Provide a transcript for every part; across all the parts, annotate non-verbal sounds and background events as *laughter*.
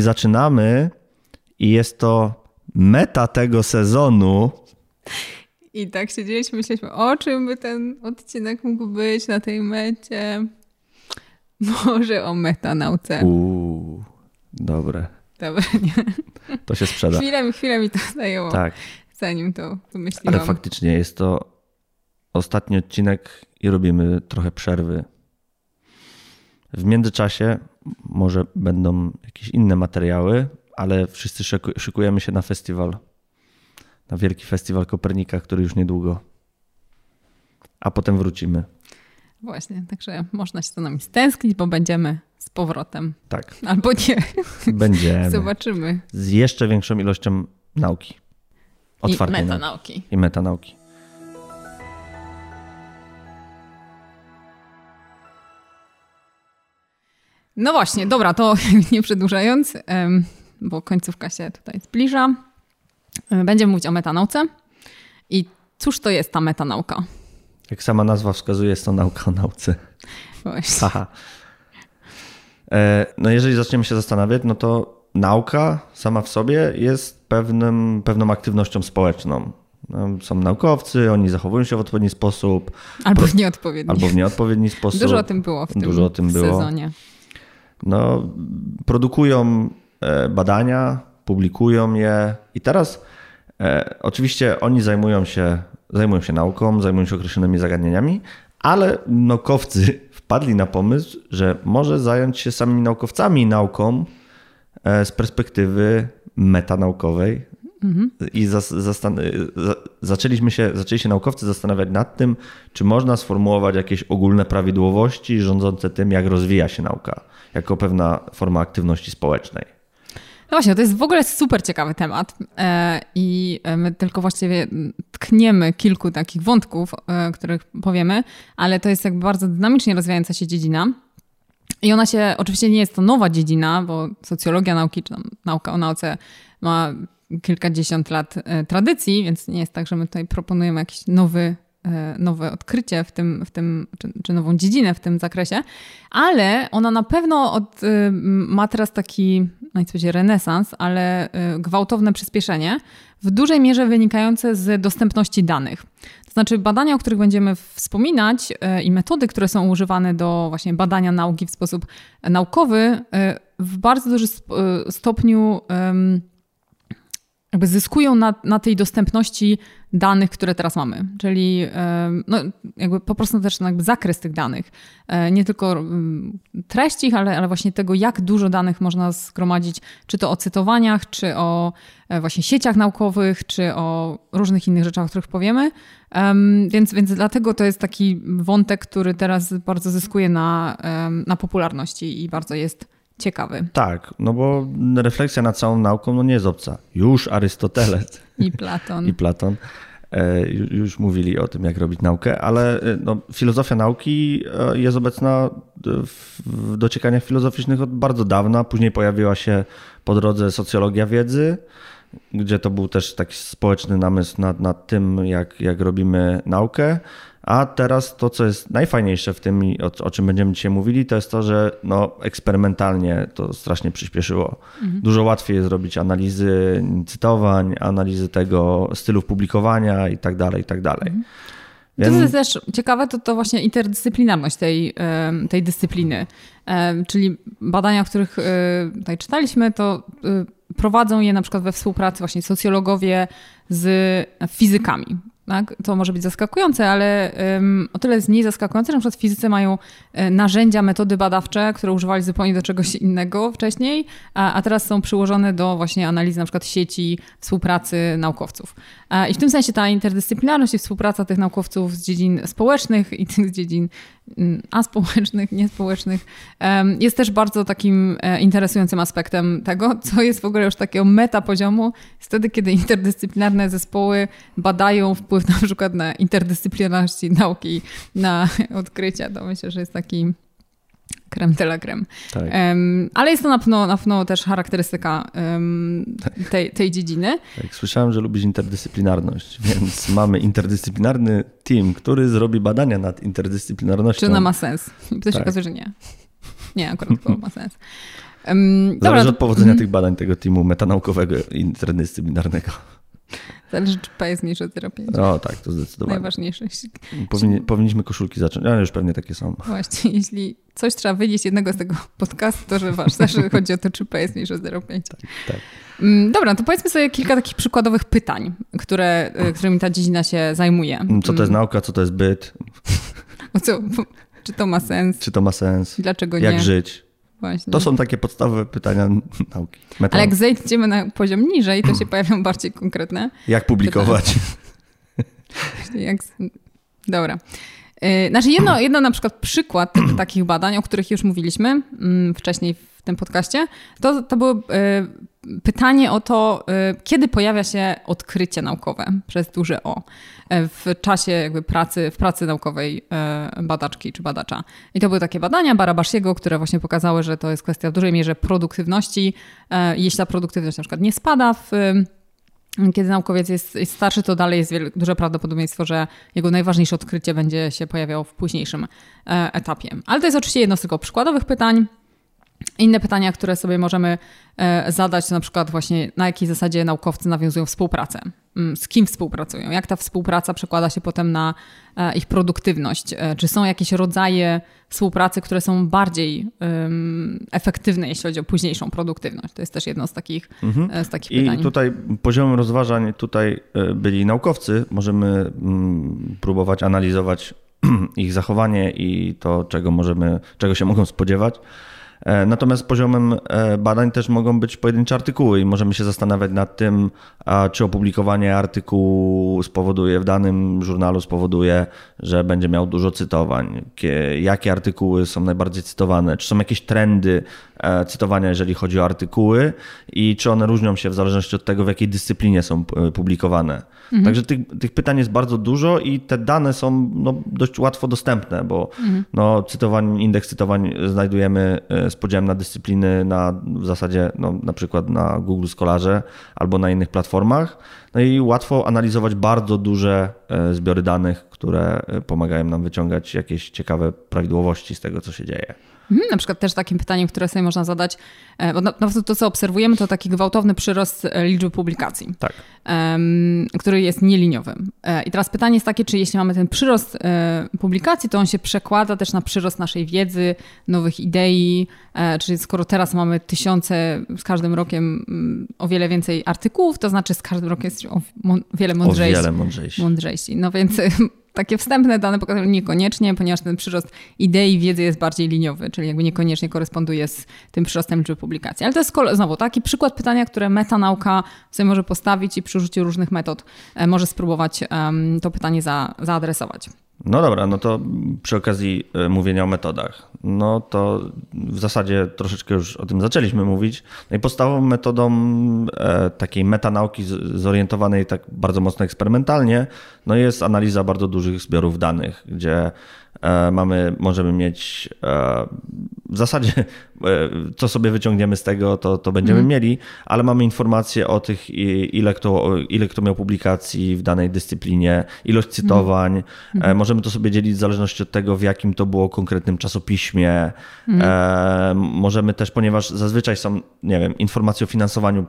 Zaczynamy i jest to meta tego sezonu. I tak siedzieliśmy, myśleliśmy, o czym by ten odcinek mógł być na tej mecie. Może o metanauce. Uuu, dobre. Dobra, nie. To się sprzeda. Chwilę, chwilę mi to zajęło, Tak, zanim to wymyśliłam. ale faktycznie jest to ostatni odcinek i robimy trochę przerwy. W międzyczasie może będą jakieś inne materiały, ale wszyscy szyku- szykujemy się na festiwal. Na wielki festiwal Kopernika, który już niedługo. A potem wrócimy. Właśnie, także można się za nami stęsknić, bo będziemy z powrotem. Tak, Albo nie, będziemy. *laughs* zobaczymy. Z jeszcze większą ilością nauki. I Otwartej nauki. metanauki. I metanauki. No właśnie, dobra, to *laughs* nie przedłużając, bo końcówka się tutaj zbliża. e, Będziemy mówić o metanauce. I cóż to jest ta metanauka? Jak sama nazwa wskazuje, jest to nauka o nauce. Właśnie. Haha. E, No jeżeli zaczniemy się zastanawiać, no to nauka sama w sobie jest pewnym, pewną aktywnością społeczną. No, Są naukowcy, oni zachowują się w odpowiedni sposób Albo w nieodpowiedni. albo w nieodpowiedni sposób. Dużo o tym było w tym Dużo o tym było. sezonie. No, produkują e, badania, publikują je i teraz e, oczywiście oni zajmują się, zajmują się nauką, zajmują się określonymi zagadnieniami, ale naukowcy *laughs* wpadli na pomysł, że może zająć się samymi naukowcami nauką e, z perspektywy metanaukowej. I zastan- za, zaczęliśmy się, zaczęli się naukowcy zastanawiać nad tym, czy można sformułować jakieś ogólne prawidłowości rządzące tym, jak rozwija się nauka, jako pewna forma aktywności społecznej. No właśnie, to jest w ogóle super ciekawy temat e, i my tylko właściwie tkniemy kilku takich wątków, e, których powiemy, ale to jest jakby bardzo dynamicznie rozwijająca się dziedzina. I ona się, oczywiście nie jest to nowa dziedzina, bo socjologia nauki, czy nauka o nauce ma kilkadziesiąt lat e, tradycji, więc nie jest tak, że my tutaj proponujemy jakiś nowy, e, nowe odkrycie w tym, w tym czy, czy nową dziedzinę w tym zakresie, ale ona na pewno od, y, ma teraz taki, no powiedzieć renesans, ale gwałtowne przyspieszenie, w dużej mierze wynikające z dostępności danych. To znaczy badania, o których będziemy wspominać i metody, które są używane do właśnie badania nauki w sposób naukowy, w bardzo dużym stopniu jakby zyskują na, na tej dostępności danych, które teraz mamy. Czyli no, jakby po prostu też jakby zakres tych danych. E, Nie tylko treści ich, ale, ale właśnie tego, jak dużo danych można zgromadzić, czy to o cytowaniach, czy o e, właśnie sieciach naukowych, czy o różnych innych rzeczach, o których powiemy. Em, Więc, więc dlatego to jest taki wątek, który teraz bardzo zyskuje na, na popularności i bardzo jest ciekawy. Tak, no bo refleksja nad całą nauką no nie jest obca. Już Arystoteles I Platon. *laughs* i Platon e, ju- już mówili o tym, jak robić naukę, ale e, no, filozofia nauki e, jest obecna w dociekaniach filozoficznych od bardzo dawna. Później pojawiła się po drodze socjologia wiedzy, gdzie to był też taki społeczny namysł nad, nad tym, jak, jak robimy naukę. A teraz to, co jest najfajniejsze w tym, i o, o czym będziemy dzisiaj mówili, to jest to, że no, eksperymentalnie to strasznie przyspieszyło. Dużo łatwiej jest zrobić analizy cytowań, analizy tego stylów publikowania i tak dalej, i tak dalej. To, co jest też ciekawe, to, to właśnie interdyscyplinarność tej, tej dyscypliny. Czyli badania, o których e, tutaj czytaliśmy, to e, prowadzą je na przykład we współpracy właśnie socjologowie z fizykami. Tak? To może być zaskakujące, ale em, o tyle jest mniej zaskakujące, że na przykład fizycy mają e, narzędzia, metody badawcze, które używali zupełnie do czegoś innego wcześniej, a, a teraz są przyłożone do właśnie analizy na przykład sieci współpracy naukowców. E, I w tym sensie ta interdyscyplinarność i współpraca tych naukowców z dziedzin społecznych i tych z dziedzin aspołecznych, niespołecznych jest też bardzo takim e, interesującym aspektem tego, co jest w ogóle już takiego meta poziomu, wtedy, kiedy interdyscyplinarne zespoły badają wpływ na przykład na interdyscyplinarności nauki, na odkrycia. To myślę, że jest taki creme de la creme. Tak. Em, ale jest to na pewno, na pewno też charakterystyka em, tej, tej dziedziny. Tak, słyszałem, że lubisz interdyscyplinarność, więc mamy interdyscyplinarny team, który zrobi badania nad interdyscyplinarnością. Czy ona ma sens? I to się Tak. okazuje, że nie. Nie, akurat to ma sens. Um, Zależy od powodzenia mm. tych badań tego teamu metanaukowego interdyscyplinarnego. Zależy, czy P jest mniejsze od 0,5. O tak, to zdecydowanie. Najważniejsze. Powinni, powinniśmy koszulki zacząć, ale już pewnie takie są. Właśnie, jeśli coś trzeba wynieść jednego z tego podcastu, to że wasz, zawsze chodzi o to, czy P jest mniejsze od 0,5. Tak, tak. Mm, dobra, to powiedzmy sobie kilka takich przykładowych pytań, które, y, którymi ta dziedzina się zajmuje. Mm, co to jest mm. nauka, co to jest byt? *laughs* O co, czy to ma sens? Czy to ma sens? Dlaczego Jak nie? Jak żyć? Właśnie. To są takie podstawowe pytania nauki. Ale jak zejdziemy na poziom niżej, to się *clears throat* pojawią bardziej konkretne. Jak publikować? jak... Dobra. Y, znaczy jedno, jedno na przykład przykład takich badań, o których już mówiliśmy mm, wcześniej w tym podcaście, to, to było y, pytanie o to, y, kiedy pojawia się odkrycie naukowe przez duże O w czasie jakby pracy, w pracy naukowej badaczki czy badacza. I to były takie badania Barabasiego, które właśnie pokazały, że to jest kwestia w dużej mierze produktywności. Jeśli ta produktywność na przykład nie spada w kiedy naukowiec jest, jest starszy, to dalej jest duże prawdopodobieństwo, że jego najważniejsze odkrycie będzie się pojawiało w późniejszym etapie. Ale to jest oczywiście jedno z tylko przykładowych pytań. Inne pytania, które sobie możemy e, zadać, to na przykład właśnie na jakiej zasadzie naukowcy nawiązują współpracę, mm, z kim współpracują, jak ta współpraca przekłada się potem na e, ich produktywność, e, czy są jakieś rodzaje współpracy, które są bardziej um, efektywne, jeśli chodzi o późniejszą produktywność. To jest też jedno z takich, mhm. z takich I pytań. I tutaj poziomem rozważań tutaj byli naukowcy. Możemy mm, próbować analizować *clears throat* ich zachowanie i to, czego możemy, czego się mogą spodziewać. E, natomiast poziomem e, badań też mogą być pojedyncze artykuły i możemy się zastanawiać nad tym, czy opublikowanie artykułu spowoduje w danym żurnalu spowoduje, że będzie miał dużo cytowań, jakie artykuły są najbardziej cytowane, czy są jakieś trendy e, cytowania, jeżeli chodzi o artykuły i czy one różnią się w zależności od tego, w jakiej dyscyplinie są publikowane. Mhm. Także tych, tych pytań jest bardzo dużo i te dane są no, dość łatwo dostępne, bo mhm. no, cytowań, indeks cytowań znajdujemy z podziałem na dyscypliny na, w zasadzie no, na przykład na Google Scholarze albo na innych platformach. No i łatwo analizować bardzo duże e, zbiory danych, które e, pomagają nam wyciągać jakieś ciekawe prawidłowości z tego, co się dzieje. Mhm, na przykład też takim pytaniem, które sobie można zadać, e, bo to, co obserwujemy, to taki gwałtowny przyrost liczby publikacji, tak. który jest nieliniowy. I teraz pytanie jest takie, czy jeśli mamy ten przyrost publikacji, to on się przekłada też na przyrost naszej wiedzy, nowych idei, czyli skoro teraz mamy tysiące, z każdym rokiem mm, o wiele więcej artykułów, to znaczy z każdym rokiem jest o wiele mądrzejsi. O wiele mądrzejsi. mądrzejsi. No więc takie wstępne dane pokazują niekoniecznie, ponieważ ten przyrost idei wiedzy jest bardziej liniowy, czyli jakby niekoniecznie koresponduje z tym przyrostem liczby publikacji. Ale to jest znowu taki przykład pytania, które metanauka sobie może postawić i przy użyciu różnych metod e, może spróbować to pytanie za, zaadresować. No dobra, no to przy okazji e, mówienia o metodach, no to w zasadzie troszeczkę już o tym zaczęliśmy mówić. No i podstawową metodą e, takiej metanauki zorientowanej tak bardzo mocno eksperymentalnie, no jest analiza bardzo dużych zbiorów danych, gdzie E, mamy, możemy mieć w zasadzie, co sobie wyciągniemy z tego, to, to będziemy mm. mieli, ale mamy informacje o tych, ile kto, ile kto miał publikacji w danej dyscyplinie, ilość cytowań. Mm. Możemy to sobie dzielić w zależności od tego, w jakim to było konkretnym czasopiśmie. Mm. Możemy też, ponieważ zazwyczaj są, nie wiem, informacje o finansowaniu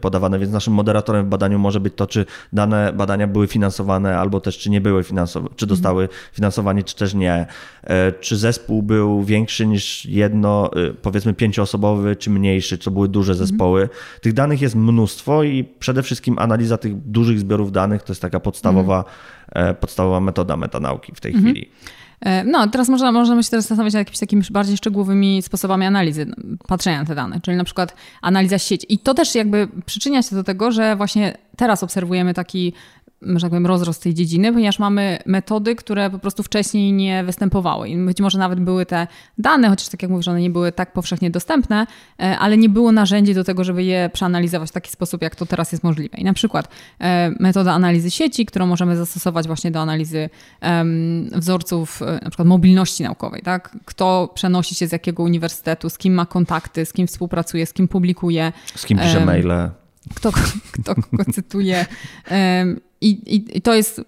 podawane, więc naszym moderatorem w badaniu może być to, czy dane badania były finansowane, albo też czy nie były finansowane, czy dostały finansowanie, czy też nie e, czy zespół był większy niż jedno, e, powiedzmy pięcioosobowy, czy mniejszy, co były duże mhm. zespoły. Tych danych jest mnóstwo i przede wszystkim analiza tych dużych zbiorów danych to jest taka podstawowa, mhm. podstawowa metoda metanauki w tej mhm. chwili. No, teraz można, możemy się teraz zastanawiać nad jakimiś takimi bardziej szczegółowymi sposobami analizy, patrzenia na te dane, czyli na przykład analiza sieci. I to też jakby przyczynia się do tego, że właśnie teraz obserwujemy taki że tak powiem, rozrost tej dziedziny, ponieważ mamy metody, które po prostu wcześniej nie występowały. I być może nawet były te dane, chociaż tak jak mówisz, one nie były tak powszechnie dostępne, e, ale nie było narzędzi do tego, żeby je przeanalizować w taki sposób, jak to teraz jest możliwe. I na przykład e, metoda analizy sieci, którą możemy zastosować właśnie do analizy wzorców e, na przykład mobilności naukowej, tak? Kto przenosi się z jakiego uniwersytetu, z kim ma kontakty, z kim współpracuje, z kim publikuje. Z kim pisze maile kto, kto cytuje. I, i, to jest,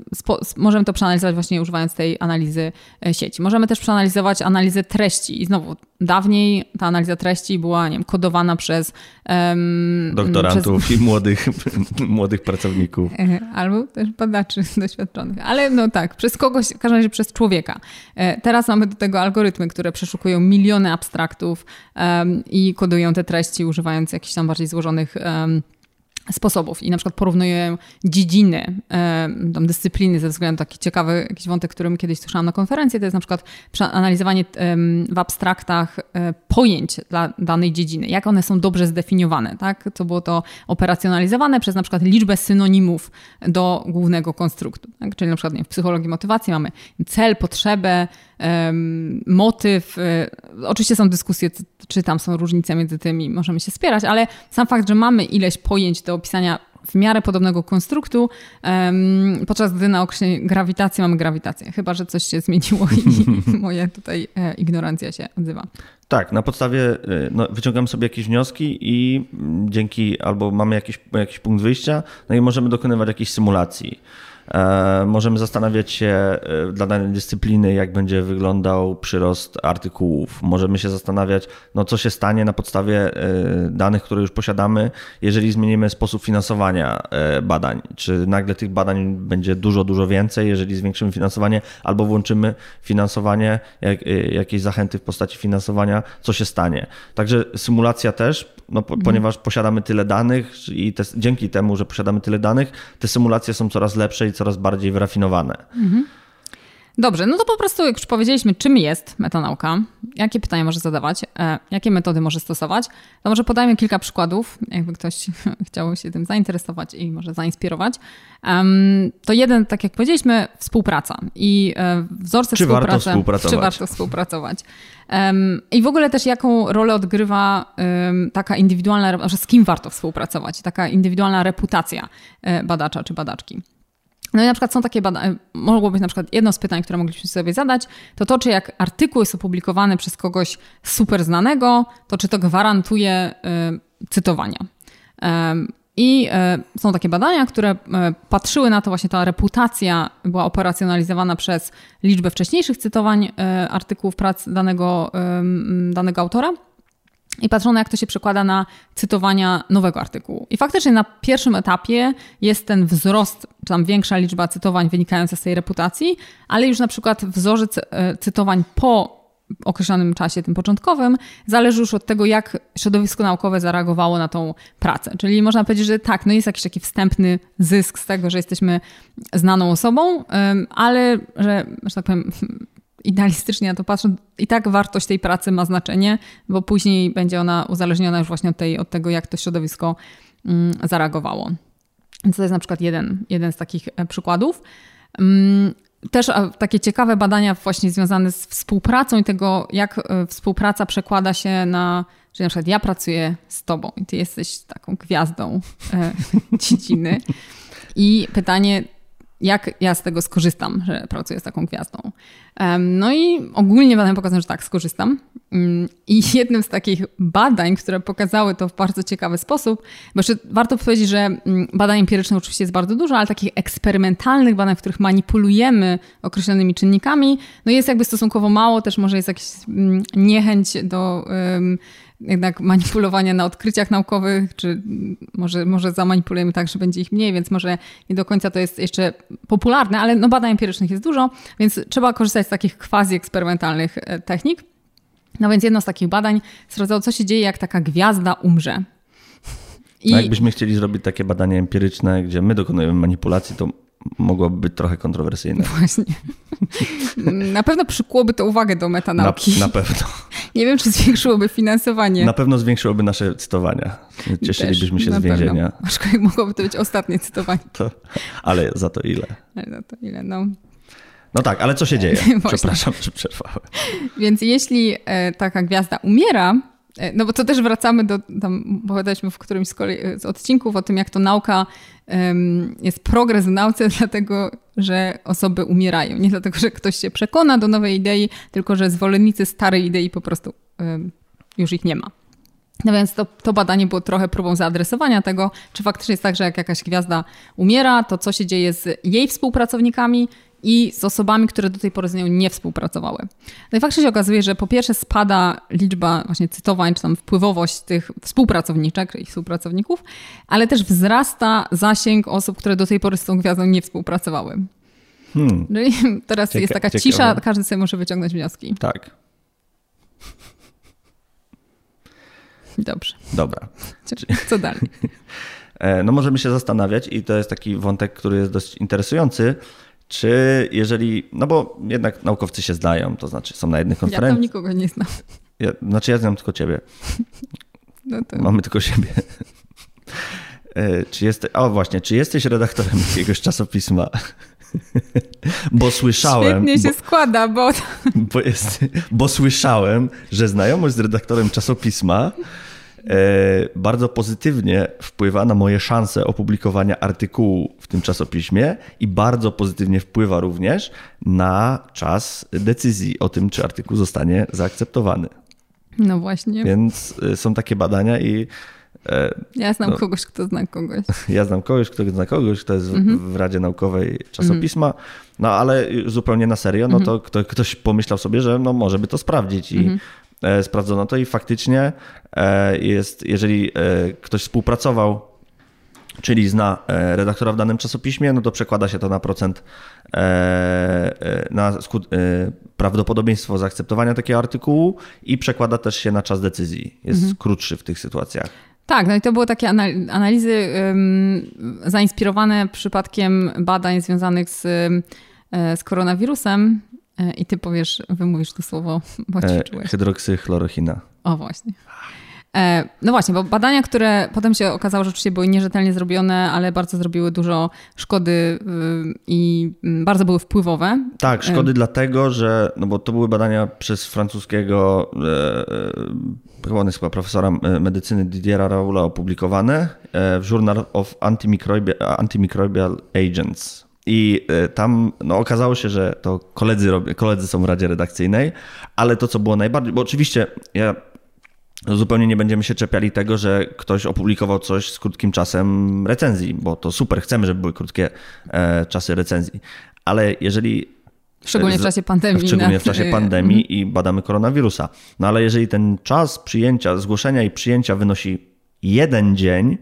możemy to przeanalizować właśnie używając tej analizy sieci. Możemy też przeanalizować analizę treści i znowu dawniej ta analiza treści była nie wiem, kodowana przez um, doktorantów przez... i młodych, *laughs* młodych pracowników. Albo też badaczy *laughs* doświadczonych. Ale no tak, przez kogoś, w każdym razie przez człowieka. Teraz mamy do tego algorytmy, które przeszukują miliony abstraktów um, i kodują te treści używając jakichś tam bardziej złożonych um, sposobów i na przykład porównuję dziedziny, tam dyscypliny ze względu na taki ciekawy jakiś wątek, którym kiedyś słyszałam na konferencji, to jest na przykład analizowanie w abstraktach e, pojęć dla danej dziedziny, jak one są dobrze zdefiniowane, tak? To było to operacjonalizowane przez na przykład liczbę synonimów do głównego konstruktu, tak? czyli na przykład nie, w psychologii motywacji mamy cel, potrzebę, motyw. E, oczywiście są dyskusje, czy tam są różnice między tymi, możemy się spierać, ale sam fakt, że mamy ileś pojęć do opisania w miarę podobnego konstruktu, podczas gdy na określenie grawitacji mamy grawitację. Chyba, że coś się zmieniło i *laughs* moja tutaj e, ignorancja się odzywa. Tak, na podstawie e, no, wyciągamy sobie jakieś wnioski i dzięki albo mamy jakiś, jakiś punkt wyjścia, no i możemy dokonywać jakiejś symulacji. E, możemy zastanawiać się e, dla danej dyscypliny, jak będzie wyglądał przyrost artykułów. Możemy się zastanawiać, no, co się stanie na podstawie e, danych, które już posiadamy, jeżeli zmienimy sposób finansowania badań. Czy nagle tych badań będzie dużo, dużo więcej, jeżeli zwiększymy finansowanie, albo włączymy finansowanie, jak, jakieś zachęty w postaci finansowania, co się stanie. Także symulacja też, no, po, mhm. ponieważ posiadamy tyle danych i te, dzięki temu, że posiadamy tyle danych, te symulacje są coraz lepsze i coraz bardziej wyrafinowane. Mhm. Dobrze, no to po prostu jak już powiedzieliśmy, czym jest metanauka, jakie pytania może zadawać, e, jakie metody może stosować, to może podajmy kilka przykładów, jakby ktoś *laughs* chciał się tym zainteresować i może zainspirować. To jeden, tak jak powiedzieliśmy, współpraca i e, wzorce czy współpracy. Warto współpracować? *laughs* Czy warto współpracować? I w ogóle też jaką rolę odgrywa taka indywidualna, że z kim warto współpracować, taka indywidualna reputacja e, badacza czy badaczki. No i na przykład są takie badania, mogło być na przykład jedno z pytań, które mogliśmy sobie zadać, to to, czy jak artykuł jest opublikowany przez kogoś super znanego, to czy to gwarantuje y, cytowania. I y, są takie badania, które y, patrzyły na to, właśnie ta reputacja była operacjonalizowana przez liczbę wcześniejszych cytowań artykułów prac danego, danego autora i patrzono, jak to się przekłada na cytowania nowego artykułu. I faktycznie na pierwszym etapie jest ten wzrost, czy tam większa liczba cytowań wynikająca z tej reputacji, ale już na przykład wzorzec e, cytowań po określonym czasie, tym początkowym, zależy już od tego, jak środowisko naukowe zareagowało na tą pracę. Czyli można powiedzieć, że tak, no jest jakiś taki wstępny zysk z tego, że jesteśmy znaną osobą, ale że, że tak powiem, *laughs* idealistycznie na to patrzę, i tak wartość tej pracy ma znaczenie, bo później będzie ona uzależniona już właśnie od, tej, od tego, jak to środowisko mm, zareagowało. Więc to jest na przykład jeden, jeden z takich e, przykładów. Mm, też takie ciekawe badania właśnie związane z współpracą i tego, jak e, współpraca przekłada się na, że na przykład ja pracuję z tobą i ty jesteś taką gwiazdą e, *laughs* dziedziny. I pytanie, jak ja z tego skorzystam, że pracuję z taką gwiazdą. No i ogólnie badania pokazują, że tak, skorzystam. Mm, I *laughs* jednym z takich badań, które pokazały to w bardzo ciekawy sposób, bo jeszcze warto powiedzieć, że mm, badań empirycznych oczywiście jest bardzo dużo, ale takich eksperymentalnych badań, w których manipulujemy określonymi czynnikami, no jest jakby stosunkowo mało, też może jest jakaś mm, niechęć do jednak manipulowania na odkryciach naukowych, czy może, może zamanipulujemy tak, że będzie ich mniej, więc może nie do końca to jest jeszcze popularne, ale no badań empirycznych jest dużo, więc trzeba korzystać z takich quasi eksperymentalnych e, technik. No więc jedno z takich badań sprawdzało, co się dzieje, jak taka gwiazda umrze. I... *laughs* No jakbyśmy chcieli zrobić takie badanie empiryczne, gdzie my dokonujemy manipulacji, to mogłoby być trochę kontrowersyjne. Właśnie. *laughs* Na pewno przykułoby to uwagę do metanauki. Na, na pewno. *laughs* Nie wiem, czy zwiększyłoby finansowanie. Na pewno zwiększyłoby nasze cytowania. Cieszylibyśmy Też, się z więzienia. Aczkolwiek mogłoby to być ostatnie cytowanie. To, ale za to ile? Ale za to ile, no. No tak, ale co się dzieje? *laughs* Przepraszam, że przerwałem. Więc jeśli e, taka gwiazda umiera, e, no bo to też wracamy do, tam opowiadaliśmy w którymś z, kolei, z odcinków o tym, jak to nauka jest progres w nauce, *laughs* dlatego że osoby umierają. Nie dlatego, że ktoś się przekona do nowej idei, tylko że zwolennicy starej idei po prostu już ich nie ma. No więc to, to badanie było trochę próbą zaadresowania tego, czy faktycznie jest tak, że jak jakaś gwiazda umiera, to co się dzieje z jej współpracownikami i z osobami, które do tej pory z nią nie współpracowały. No i faktycznie się okazuje, że po pierwsze spada liczba właśnie cytowań, czy tam wpływowość tych współpracowniczek i współpracowników, ale też wzrasta zasięg osób, które do tej pory z tą gwiazdą nie współpracowały. Hmm. No i *laughs* teraz Cieka jest taka ciekawe. cisza, każdy sobie może wyciągnąć wnioski. Tak. Dobrze. Dobra. Co dalej? *laughs* E, no możemy się zastanawiać i to jest taki wątek, który jest dość interesujący, czy jeżeli, no bo jednak naukowcy się znają, to znaczy są na jednych konferencji. Ja tam nikogo nie znam. Ja, znaczy ja znam tylko ciebie. No to... Mamy tylko siebie. E, czy jest, o właśnie, czy jesteś redaktorem jakiegoś czasopisma? Bo słyszałem. Świetnie się bo, składa, bo. Bo, jest, bo słyszałem, że znajomość z redaktorem czasopisma bardzo pozytywnie wpływa na moje szanse opublikowania artykułu w tym czasopiśmie i bardzo pozytywnie wpływa również na czas decyzji o tym, czy artykuł zostanie zaakceptowany. No właśnie. Więc e, są takie badania i E, ja znam no, kogoś, kto zna kogoś. *laughs* Ja znam kogoś, kto zna kogoś, kto jest mhm. w Radzie Naukowej czasopisma, no ale zupełnie na serio, no to mhm. kto, ktoś pomyślał sobie, że no może by to sprawdzić i mhm. E, sprawdzono to i faktycznie e, jest, jeżeli ktoś współpracował czyli zna redaktora w danym czasopiśmie, no to przekłada się to na procent, na prawdopodobieństwo zaakceptowania takiego artykułu i przekłada też się na czas decyzji. Jest mhm. krótszy w tych sytuacjach. Tak, no i to były takie analizy zainspirowane przypadkiem badań związanych z, e, z koronawirusem. E, I ty powiesz, wymówisz to słowo, *laughs* bo e, Hydroksychlorochina. O, właśnie. E, no właśnie, bo badania, które potem się okazało, że oczywiście były nierzetelnie zrobione, ale bardzo zrobiły dużo szkody y, i mm, bardzo były wpływowe. Tak, szkody dlatego, że, no bo to były badania przez francuskiego, chyba on jest chyba profesora medycyny Didiera Raula opublikowane w Journal of Antimicrobial, Antimicrobial Agents. I tam no, okazało się, że to koledzy, koledzy są w Radzie Redakcyjnej, ale to, co było najbardziej, bo oczywiście ja zupełnie nie będziemy się czepiali tego, że ktoś opublikował coś z krótkim czasem recenzji, bo to super, chcemy, żeby były krótkie e, czasy recenzji. Ale jeżeli. Szczególnie w czasie pandemii. Szczególnie w czasie pandemii i badamy koronawirusa. No ale jeżeli ten czas przyjęcia, zgłoszenia i przyjęcia wynosi jeden dzień,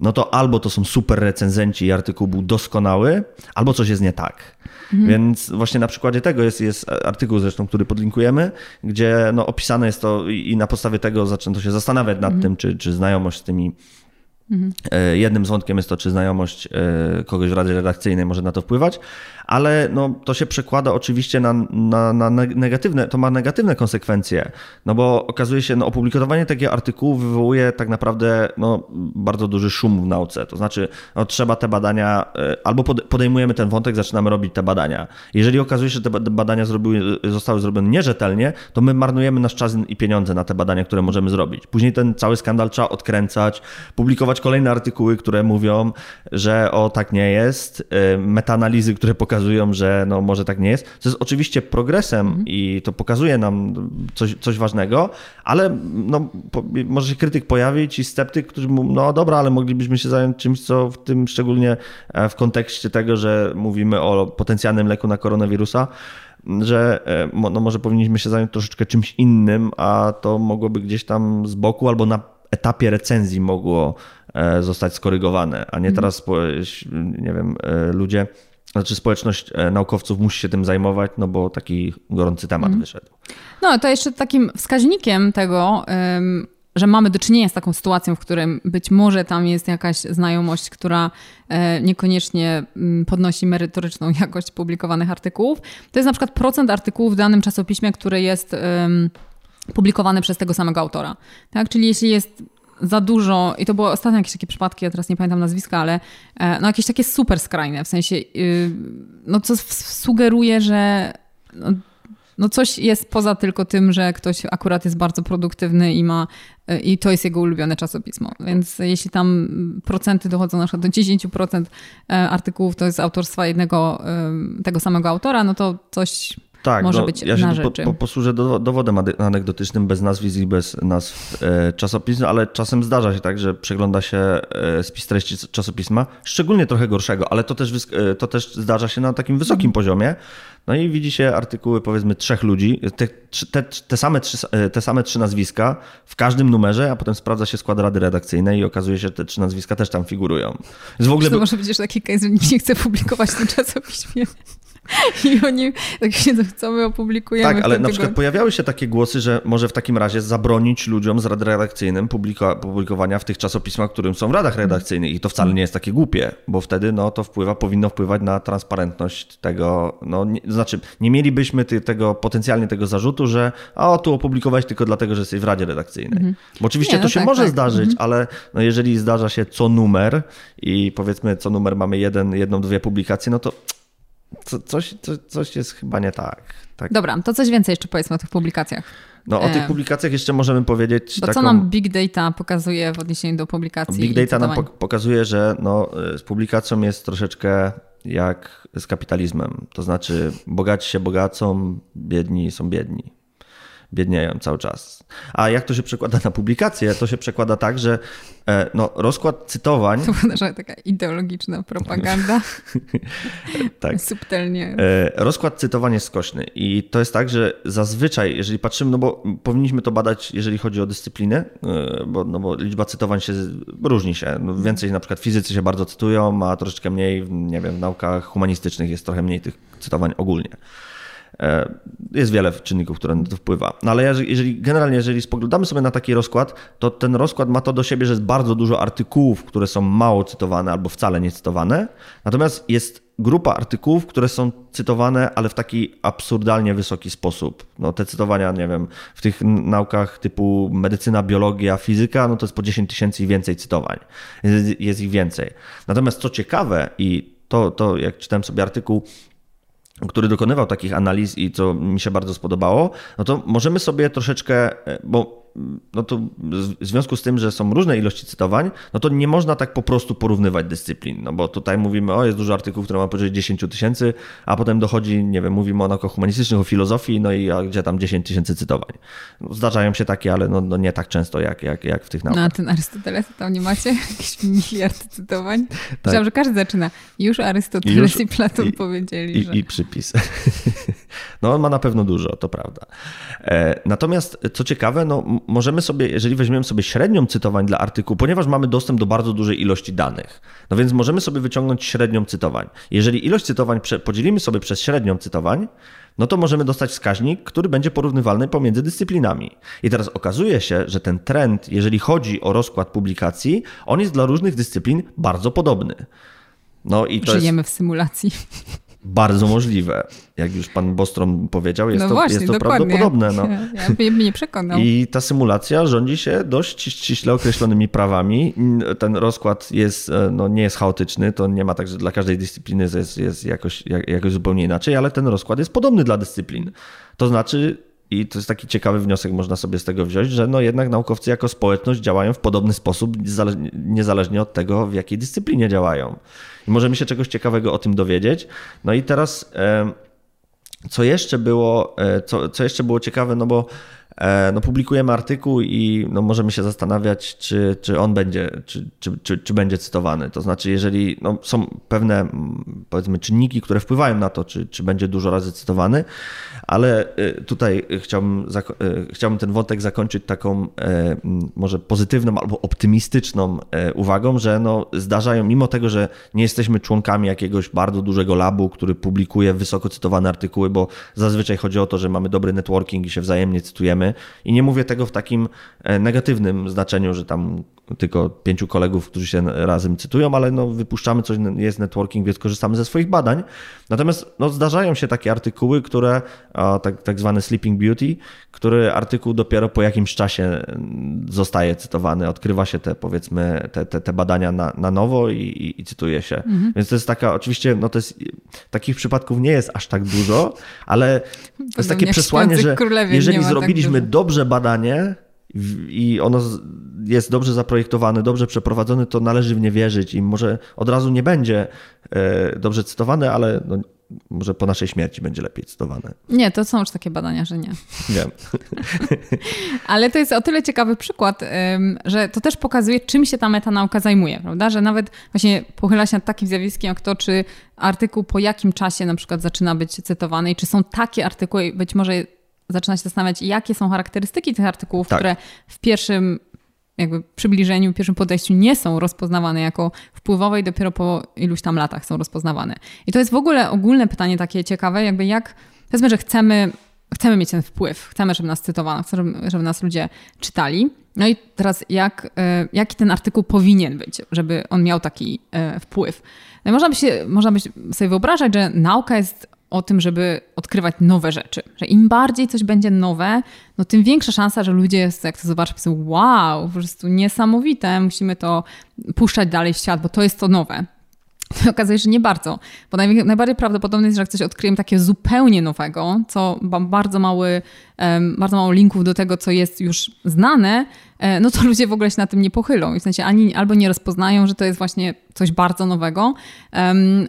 no to albo to są super recenzenci i artykuł był doskonały, albo coś jest nie tak. Mhm. Więc właśnie na przykładzie tego jest, jest artykuł zresztą, który podlinkujemy, gdzie no, opisane jest to i na podstawie tego zaczęto się zastanawiać nad mhm. tym, czy, czy znajomość z tymi Mhm. Jednym z wątkiem jest to, czy znajomość e, kogoś w Radzie Redakcyjnej może na to wpływać, ale no, to się przekłada oczywiście na, na, na, negatywne, to ma negatywne konsekwencje, no bo okazuje się, no, opublikowanie takiego artykułu wywołuje tak naprawdę no, bardzo duży szum w nauce, to znaczy no, trzeba te badania, e, albo podejmujemy ten wątek, zaczynamy robić te badania. Jeżeli okazuje się, że te badania zrobiły, zostały zrobione nierzetelnie, to my marnujemy nasz czas i pieniądze na te badania, które możemy zrobić. Później ten cały skandal trzeba odkręcać, publikować kolejne artykuły, które mówią, że o tak nie jest, e, metaanalizy, które pokazują, pokazują, że no może tak nie jest. To jest oczywiście progresem mhm. i to pokazuje nam coś, coś ważnego, ale no, po, może się krytyk pojawić i sceptyk, który mówi, no dobra, ale moglibyśmy się zająć czymś, co w tym szczególnie e, w kontekście tego, że mówimy o potencjalnym leku na koronawirusa, że e, no może powinniśmy się zająć troszeczkę czymś innym, a to mogłoby gdzieś tam z boku albo na etapie recenzji mogło e, zostać skorygowane, a nie mhm. teraz, nie wiem, ludzie znaczy społeczność e, naukowców musi się tym zajmować, no bo taki gorący temat mm. wyszedł. No to jeszcze takim wskaźnikiem tego, że mamy do czynienia z taką sytuacją, w którym być może tam jest jakaś znajomość, która e, niekoniecznie mm, podnosi merytoryczną *laughs* jakość publikowanych artykułów, to jest na przykład procent artykułów w danym czasopiśmie, które jest publikowany przez tego samego autora. Tak? Czyli jeśli jest za dużo, i to było ostatnio jakieś takie przypadki, ja teraz nie pamiętam nazwiska, ale e, no jakieś takie super skrajne, w sensie, y, no co sugeruje, że no, no coś jest poza tylko tym, że ktoś akurat jest bardzo produktywny i ma e, i to jest jego ulubione czasopismo. Więc jeśli tam procenty dochodzą na przykład do 10% e, artykułów to jest autorstwa jednego tego samego autora, no to coś tak, może no, być ja na się rzeczy. Po, po, posłużę do, dowodem anegdotycznym bez nazwisk i bez nazw e, czasopism, ale czasem zdarza się tak, że przegląda się e, spis treści czasopisma, szczególnie trochę gorszego, ale to też, e, to też zdarza się na takim wysokim poziomie. No i widzi się artykuły powiedzmy trzech ludzi, te, te, te, same, trzy, e, te same trzy nazwiska w każdym numerze, a potem sprawdza się skład rady redakcyjnej i okazuje się, że te trzy nazwiska też tam figurują. w ogóle... To może być taki case, że nikt nie chce publikować w tym czasopiśmie. I oni tak siedzą, co my opublikujemy. Tak, ale na przykład pojawiały się takie głosy, że może w takim razie zabronić ludziom z rad redakcyjnym publiko publikowania w tych czasopismach, którym są w radach redakcyjnych. I to wcale nie jest takie głupie, bo wtedy no, to wpływa, powinno wpływać na transparentność tego. No, nie, znaczy, nie mielibyśmy ty, tego potencjalnie tego zarzutu, że o, tu opublikować tylko dlatego, że jesteś w radzie redakcyjnej. Mhm. Bo oczywiście nie, no to się tak, może tak. zdarzyć, mhm. ale no, jeżeli zdarza się co numer i powiedzmy co numer mamy jeden, jedną, dwie publikacje, no to co, coś, co, coś jest chyba nie tak. tak. Dobra, to coś więcej jeszcze powiedzmy o tych publikacjach. No o tych publikacjach jeszcze możemy powiedzieć. Bo taką... co nam Big Data pokazuje w odniesieniu do publikacji? Big Data nam pokazuje, że no, z publikacją jest troszeczkę jak z kapitalizmem. To znaczy bogaci się bogacą, biedni są biedni biednieją cały czas. A jak to się przekłada na publikację? To się przekłada tak, że e, no, rozkład cytowań. To była taka ideologiczna propaganda. *laughs* tak. Subtelnie. E, rozkład cytowań jest skośny. I to jest tak, że zazwyczaj, jeżeli patrzymy, no bo powinniśmy to badać, jeżeli chodzi o dyscyplinę, e, bo, no bo liczba cytowań się różni się. No, więcej na przykład fizycy się bardzo cytują, a troszeczkę mniej, nie wiem, w naukach humanistycznych jest trochę mniej tych cytowań ogólnie. E, jest wiele czynników, które na to wpływa. No ale jeżeli, generalnie, jeżeli spoglądamy sobie na taki rozkład, to ten rozkład ma to do siebie, że jest bardzo dużo artykułów, które są mało cytowane albo wcale nie cytowane. Natomiast jest grupa artykułów, które są cytowane, ale w taki absurdalnie wysoki sposób. No, te cytowania, nie wiem, w tych naukach typu medycyna, biologia, fizyka, no to jest po 10 tysięcy i więcej cytowań. Jest, ich więcej. Natomiast co ciekawe i to, to jak czytałem sobie artykuł który dokonywał takich analiz i co mi się bardzo spodobało, no to możemy sobie troszeczkę, e, bo no to w związku z tym, że są różne ilości cytowań, no to nie można tak po prostu porównywać dyscyplin, no bo tutaj mówimy, o jest dużo artykułów, które ma powyżej 10 tysięcy, a potem dochodzi, nie wiem, mówimy o naukach humanistycznych, o filozofii, no i gdzie tam 10 tysięcy cytowań. No, zdarzają się takie, ale no, no, nie tak często jak, jak, jak w tych naukach. No a ten Arystoteles, tam nie macie *laughs* jakiś miliard cytowań? Tak. Myślałam, że każdy zaczyna. Już Arystoteles Już, i Platon i, powiedzieli, i, że... I przypis. *laughs* no on ma na pewno dużo, to prawda. E, natomiast co ciekawe, no możemy sobie, jeżeli weźmiemy sobie średnią cytowań dla artykułu, ponieważ mamy dostęp do bardzo dużej ilości danych, no więc możemy sobie wyciągnąć średnią cytowań. Jeżeli ilość cytowań podzielimy sobie przez średnią cytowań, no to możemy dostać wskaźnik, który będzie porównywalny pomiędzy dyscyplinami. I teraz okazuje się, że ten trend, jeżeli chodzi o rozkład publikacji, on jest dla różnych dyscyplin bardzo podobny. No i to Żyjemy jest... w symulacji. Bardzo możliwe. Jak już pan Bostrom powiedział, jest no to, właśnie, jest to prawdopodobne. No. Ja bym nie przekonał. *laughs* I ta symulacja rządzi się dość ściśle określonymi prawami. Ten rozkład jest, e, no, nie jest chaotyczny, to nie ma tak, że dla każdej dyscypliny jest, jest jakoś, jakoś zupełnie inaczej, ale ten rozkład jest podobny dla dyscyplin. To znaczy, i to jest taki ciekawy wniosek, można sobie z tego wziąć, że no jednak naukowcy jako społeczność działają w podobny sposób, niezależnie od tego, w jakiej dyscyplinie działają. I możemy się czegoś ciekawego o tym dowiedzieć. No i teraz, co jeszcze było, e, co, co jeszcze było ciekawe, no bo no, publikujemy artykuł i no, możemy się zastanawiać, czy, czy on będzie, czy, czy, czy, czy będzie cytowany. To znaczy, jeżeli no, są pewne powiedzmy czynniki, które wpływają na to, czy, czy będzie dużo razy cytowany, ale e, tutaj chciałbym, e, chciałbym ten wątek zakończyć taką może pozytywną albo optymistyczną uwagą, że no, zdarzają, mimo tego, że nie jesteśmy członkami jakiegoś bardzo dużego labu, który publikuje wysoko cytowane artykuły, bo zazwyczaj chodzi o to, że mamy dobry networking i się wzajemnie cytujemy, i nie mówię tego w takim e, negatywnym znaczeniu, że tam tylko pięciu kolegów, którzy się razem cytują, ale no, wypuszczamy coś, jest networking, więc korzystamy ze swoich badań. Natomiast no, zdarzają się takie artykuły, które, tak, tak zwany Sleeping Beauty, który artykuł dopiero po jakimś czasie mm, zostaje cytowany, odkrywa się te powiedzmy te, te, te badania na, na nowo i, i, i cytuje się. Mhm. Więc to jest taka, oczywiście, no to jest, takich przypadków nie jest aż tak dużo, ale to jest takie przesłanie, że jeżeli tak zrobiliśmy dobrze badanie, i ono jest dobrze zaprojektowane, dobrze przeprowadzone, to należy w nie wierzyć i może od razu nie będzie e, dobrze cytowane, ale no, może po naszej śmierci będzie lepiej cytowane. Nie, to są już takie badania, że nie. Wiem. *laughs* Ale to jest o tyle ciekawy przykład, że to też pokazuje, czym się ta metanauka zajmuje, prawda? Że nawet właśnie pochyla się nad takim zjawiskiem jak to, czy artykuł po jakim czasie na przykład zaczyna być cytowany i czy są takie artykuły, być może zaczyna się zastanawiać, jakie są charakterystyki tych artykułów, tak. które w pierwszym jakby przybliżeniu, pierwszym podejściu nie są rozpoznawane jako wpływowe i dopiero po iluś tam latach są rozpoznawane. I to jest w ogóle ogólne pytanie takie ciekawe, jakby jak, powiedzmy, że chcemy, chcemy mieć ten wpływ, chcemy, żeby nas cytowano, chcemy, żeby nas ludzie czytali. No i teraz jak, e, jaki ten artykuł powinien być, żeby on miał taki e, wpływ? No można by, się, można by sobie wyobrażać, że nauka jest o tym, żeby odkrywać nowe rzeczy. Że im bardziej coś będzie nowe, no tym większa szansa, że ludzie, jak to zobaczą, powiedzą, wow, po prostu niesamowite, musimy to puszczać dalej w świat, bo to jest to nowe. *laughs* To okazuje się, że nie bardzo, bo naj, najbardziej prawdopodobne jest, że jak coś odkryjemy takie zupełnie nowego, co ma bardzo mały, bardzo mało linków do tego, co jest już znane, e, no to *laughs* ludzie w ogóle się na tym nie pochylą. I w sensie ani albo nie rozpoznają, że to jest właśnie coś bardzo nowego,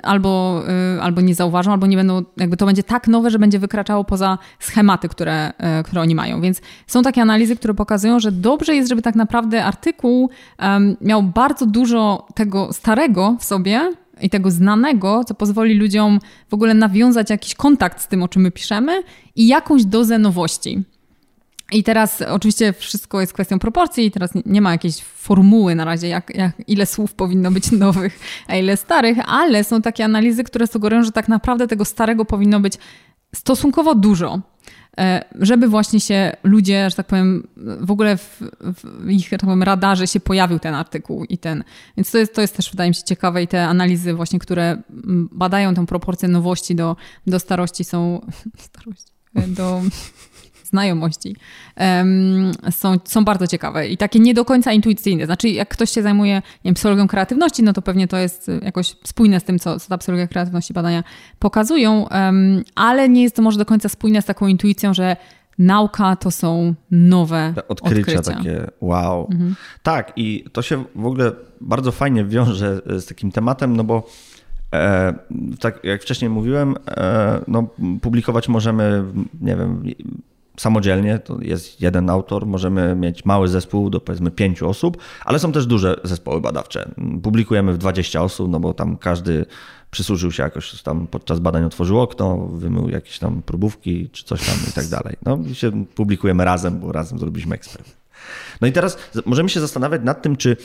albo, y, albo nie zauważą, albo nie będą, jakby to będzie tak nowe, że będzie wykraczało poza schematy, które, e, które oni mają. Więc są takie analizy, które pokazują, że dobrze jest, żeby tak naprawdę artykuł miał bardzo dużo tego starego w sobie, i tego znanego, co pozwoli ludziom w ogóle nawiązać jakiś kontakt z tym, o czym my piszemy i jakąś dozę nowości. I teraz oczywiście wszystko jest kwestią proporcji i teraz nie ma jakiejś formuły na razie, jak, jak, ile słów powinno być *laughs* nowych, a ile starych, ale są takie analizy, które sugerują, że tak naprawdę tego starego powinno być stosunkowo dużo. E, żeby właśnie się ludzie, że tak powiem, w ogóle w, w ich tak powiem, radarze się pojawił ten artykuł i ten. Więc to jest, to jest też, wydaje mi się, ciekawe i te analizy właśnie, które badają tę proporcję nowości do, do starości są... *laughs* Starości, do znajomości um, są, są bardzo ciekawe i takie nie do końca intuicyjne. Znaczy, jak ktoś się zajmuje nie wiem, psychologią kreatywności, no to pewnie to jest jakoś spójne z tym, co, co ta psychologia kreatywności badania pokazują, um, ale nie jest to może do końca spójne z taką intuicją, że nauka to są nowe Te odkrycia. odkrycia. takie wow. Mhm. Tak i to się w ogóle bardzo fajnie wiąże z takim tematem, no bo E, tak jak wcześniej mówiłem, e, no, publikować możemy, nie wiem, samodzielnie, to jest jeden autor, możemy mieć mały zespół do powiedzmy pięciu osób, ale są też duże zespoły badawcze. Publikujemy w 20 osób, no bo tam każdy przysłużył się jakoś tam podczas badań otworzył okno, wymył jakieś tam próbówki czy coś tam i tak dalej. No i się publikujemy razem, bo razem zrobiliśmy eksperyment. No i teraz możemy się zastanawiać nad tym, czy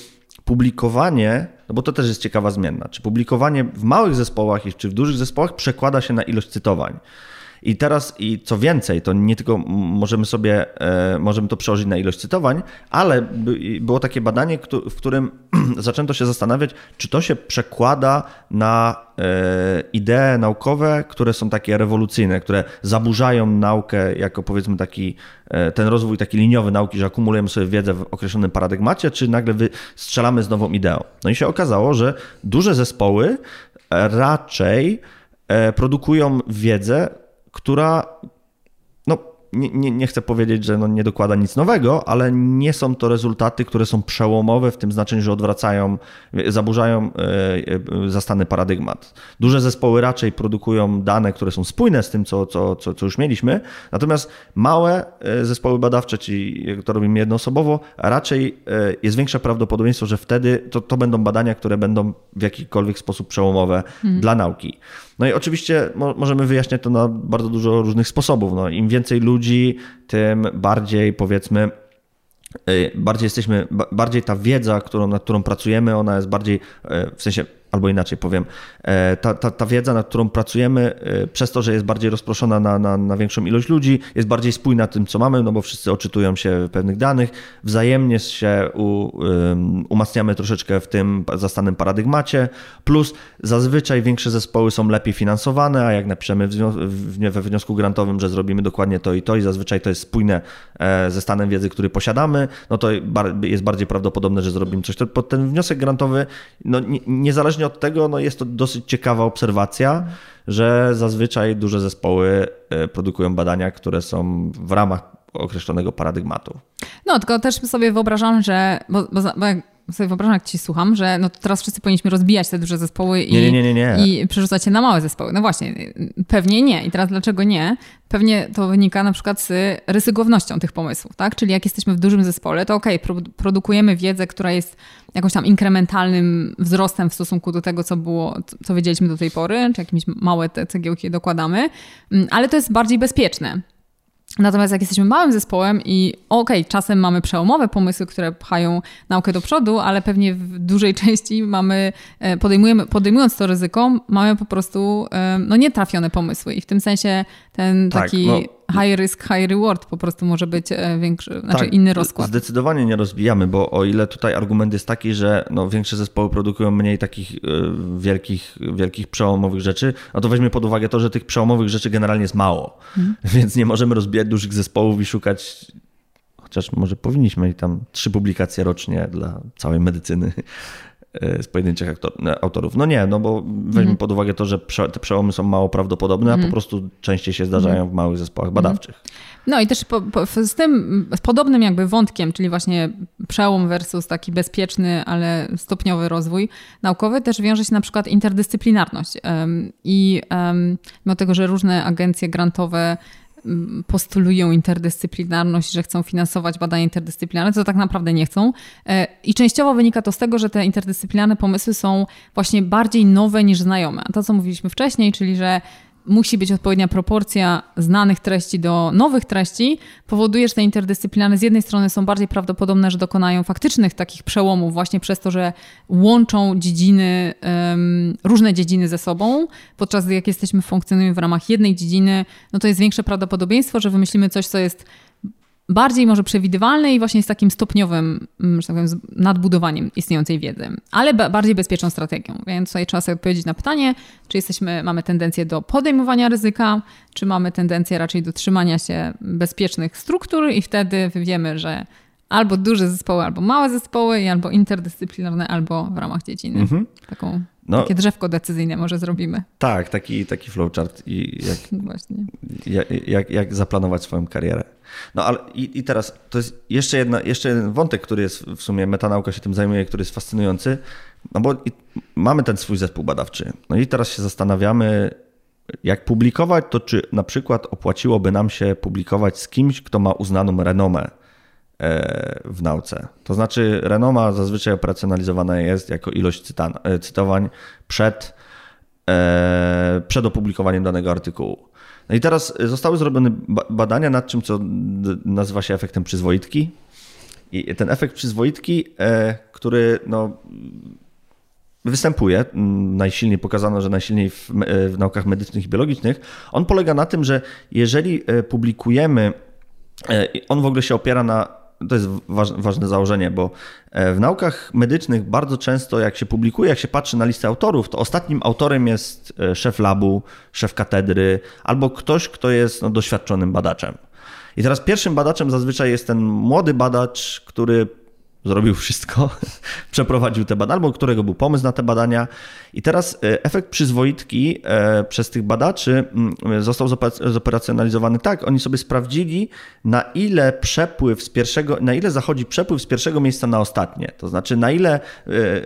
publikowanie, no bo to też jest ciekawa zmienna, czy publikowanie w małych zespołach czy w dużych zespołach przekłada się na ilość cytowań. I teraz, i co więcej, to nie tylko możemy sobie, e, możemy to przełożyć na ilość cytowań, ale było takie badanie, w którym *clears throat* zaczęto się zastanawiać, czy to się przekłada na e, idee naukowe, które są takie rewolucyjne, które zaburzają naukę jako powiedzmy taki, e, ten rozwój taki liniowy nauki, że akumulujemy sobie wiedzę w określonym paradygmacie, czy nagle strzelamy z nową ideą. No i się okazało, że duże zespoły raczej produkują wiedzę, która no, nie, nie, nie, chcę powiedzieć, że no nie dokłada nic nowego, ale nie są to rezultaty, które są przełomowe w tym znaczeniu, że odwracają, zaburzają e, e, zastany paradygmat. Duże zespoły raczej produkują dane, które są spójne z tym, co, co, co, co już mieliśmy, natomiast małe e, zespoły badawcze, czyli to robimy jednoosobowo, raczej jest większe prawdopodobieństwo, że wtedy to, to będą badania, które będą w jakikolwiek sposób przełomowe hmm. dla nauki. No i oczywiście możemy wyjaśniać to na bardzo dużo różnych sposobów. No, Im więcej ludzi, tym bardziej powiedzmy y, bardziej jesteśmy, bardziej ta wiedza, którą, nad którą pracujemy, ona jest bardziej, y, w sensie albo inaczej powiem, e, ta, ta, ta wiedza, nad którą pracujemy, e, przez to, że jest bardziej rozproszona na, na, na większą ilość ludzi, jest bardziej spójna tym, co mamy, no bo wszyscy oczytują się pewnych danych, wzajemnie się u, um, umacniamy troszeczkę w tym zastanym paradygmacie, plus zazwyczaj większe zespoły są lepiej finansowane, a jak napiszemy w, w, we wniosku grantowym, że zrobimy dokładnie to i to i zazwyczaj to jest spójne e, ze stanem wiedzy, który posiadamy, no to jest bardziej prawdopodobne, że zrobimy coś. To pod ten wniosek grantowy, no niezależnie niezależnie od tego, no jest to dosyć ciekawa obserwacja, że zazwyczaj duże zespoły e, produkują badania, które są w ramach określonego paradygmatu. No, tylko też sobie wyobrażam, że bo, bo, bo sobie wyobrażam, jak ci słucham, że no to teraz wszyscy powinniśmy rozbijać te duże zespoły i, Nie, nie, nie, nie, nie. i przerzucać je na małe zespoły. No właśnie, pewnie nie. I teraz dlaczego nie? Pewnie to wynika na przykład z ryzykownością tych pomysłów, tak? Czyli jak jesteśmy w dużym zespole, to okej, okay, produkujemy wiedzę, która jest jakąś tam inkrementalnym wzrostem w stosunku do tego, co było, co wiedzieliśmy do tej pory, czy jakieś małe te cegiełki dokładamy, mm, ale to jest bardziej bezpieczne. Natomiast jak jesteśmy małym zespołem i okej, okay, czasem mamy przełomowe pomysły, które pchają naukę do przodu, ale pewnie w dużej *laughs* części mamy, e, podejmujemy, podejmując to ryzyko, mamy po prostu e, no, nietrafione pomysły. I w tym sensie ten tak, taki no, high risk, high reward po prostu może być e, większy, znaczy tak, inny rozkład. Zdecydowanie nie rozbijamy, bo o ile tutaj argument jest taki, że no, większe zespoły produkują mniej takich y, wielkich, wielkich przełomowych rzeczy, no to weźmy pod uwagę to, że tych przełomowych rzeczy generalnie jest mało. Hmm. *laughs* Więc nie możemy rozbijać dużych zespołów i szukać chociaż może powinniśmy i tam trzy publikacje rocznie dla całej medycyny E, z pojedynczych autorów. No nie, no bo weźmy mm. pod uwagę to, że te przełomy są mało prawdopodobne, mm. a po mhm. prostu częściej się zdarzają mm. w małych zespołach mhm. badawczych. No i też po, po, z tym, z podobnym jakby wątkiem, czyli właśnie przełom versus taki bezpieczny, ale stopniowy rozwój naukowy, też wiąże się na przykład interdyscyplinarność. I mimo tego, że różne agencje grantowe postulują interdyscyplinarność, że chcą finansować badania interdyscyplinarne, co tak naprawdę nie chcą. E, I częściowo wynika to z tego, że te interdyscyplinarne pomysły są właśnie bardziej nowe niż znajome. To, co mówiliśmy wcześniej, czyli że musi być odpowiednia proporcja znanych treści do nowych treści, powoduje, że te interdyscyplinarne z jednej strony są bardziej prawdopodobne, że dokonają faktycznych takich przełomów właśnie przez to, że łączą dziedziny, um, różne dziedziny ze sobą, podczas gdy jak jesteśmy funkcjonujemy w ramach jednej dziedziny, no to jest większe prawdopodobieństwo, że wymyślimy coś, co jest bardziej może przewidywalne i właśnie z takim stopniowym mm, że tak powiem, nadbudowaniem istniejącej wiedzy, ale bardziej bezpieczną strategią. Więc tutaj trzeba sobie odpowiedzieć na pytanie, czy jesteśmy, mamy tendencję do podejmowania ryzyka, czy mamy tendencję raczej do trzymania się bezpiecznych struktur i wtedy wiemy, że albo duże zespoły, albo małe zespoły, albo interdyscyplinarne, albo w ramach dziedziny. Mhm. Taką no, Takie drzewko decyzyjne może zrobimy. Tak, taki, taki flowchart i jak, *laughs* Właśnie. Jak, jak, jak zaplanować swoją karierę. No ale i, i, teraz to jest jeszcze, jedna, jeszcze jeden wątek, który jest w sumie, metanauka się tym zajmuje, który jest fascynujący, no bo mamy ten swój zespół badawczy. No i teraz się zastanawiamy, jak publikować, to czy na przykład opłaciłoby nam się publikować z kimś, kto ma uznaną renomę w nauce. To znaczy, renoma zazwyczaj operacjonalizowana jest jako ilość cytan, e, cytowań przed, e, przed opublikowaniem danego artykułu. No i teraz zostały zrobione badania nad czym, co nazywa się efektem przyzwoitki. I ten efekt przyzwoitki, który no, występuje, najsilniej pokazano, że najsilniej w, w naukach medycznych i biologicznych, on polega na tym, że jeżeli publikujemy, on w ogóle się opiera na to jest ważne założenie, bo e, w naukach medycznych bardzo często, jak się publikuje, jak się patrzy na listę autorów, to ostatnim autorem jest e, szef labu, szef katedry albo ktoś, kto jest no, doświadczonym badaczem. I teraz pierwszym badaczem zazwyczaj jest ten młody badacz, który zrobił wszystko, *laughs* przeprowadził te badania, albo którego był pomysł na te badania. I teraz e, efekt przyzwoitki e, przez tych badaczy mm, został zoperacjonalizowany tak, oni sobie sprawdzili, na ile przepływ z pierwszego, na ile zachodzi przepływ z pierwszego miejsca na ostatnie. To znaczy, na ile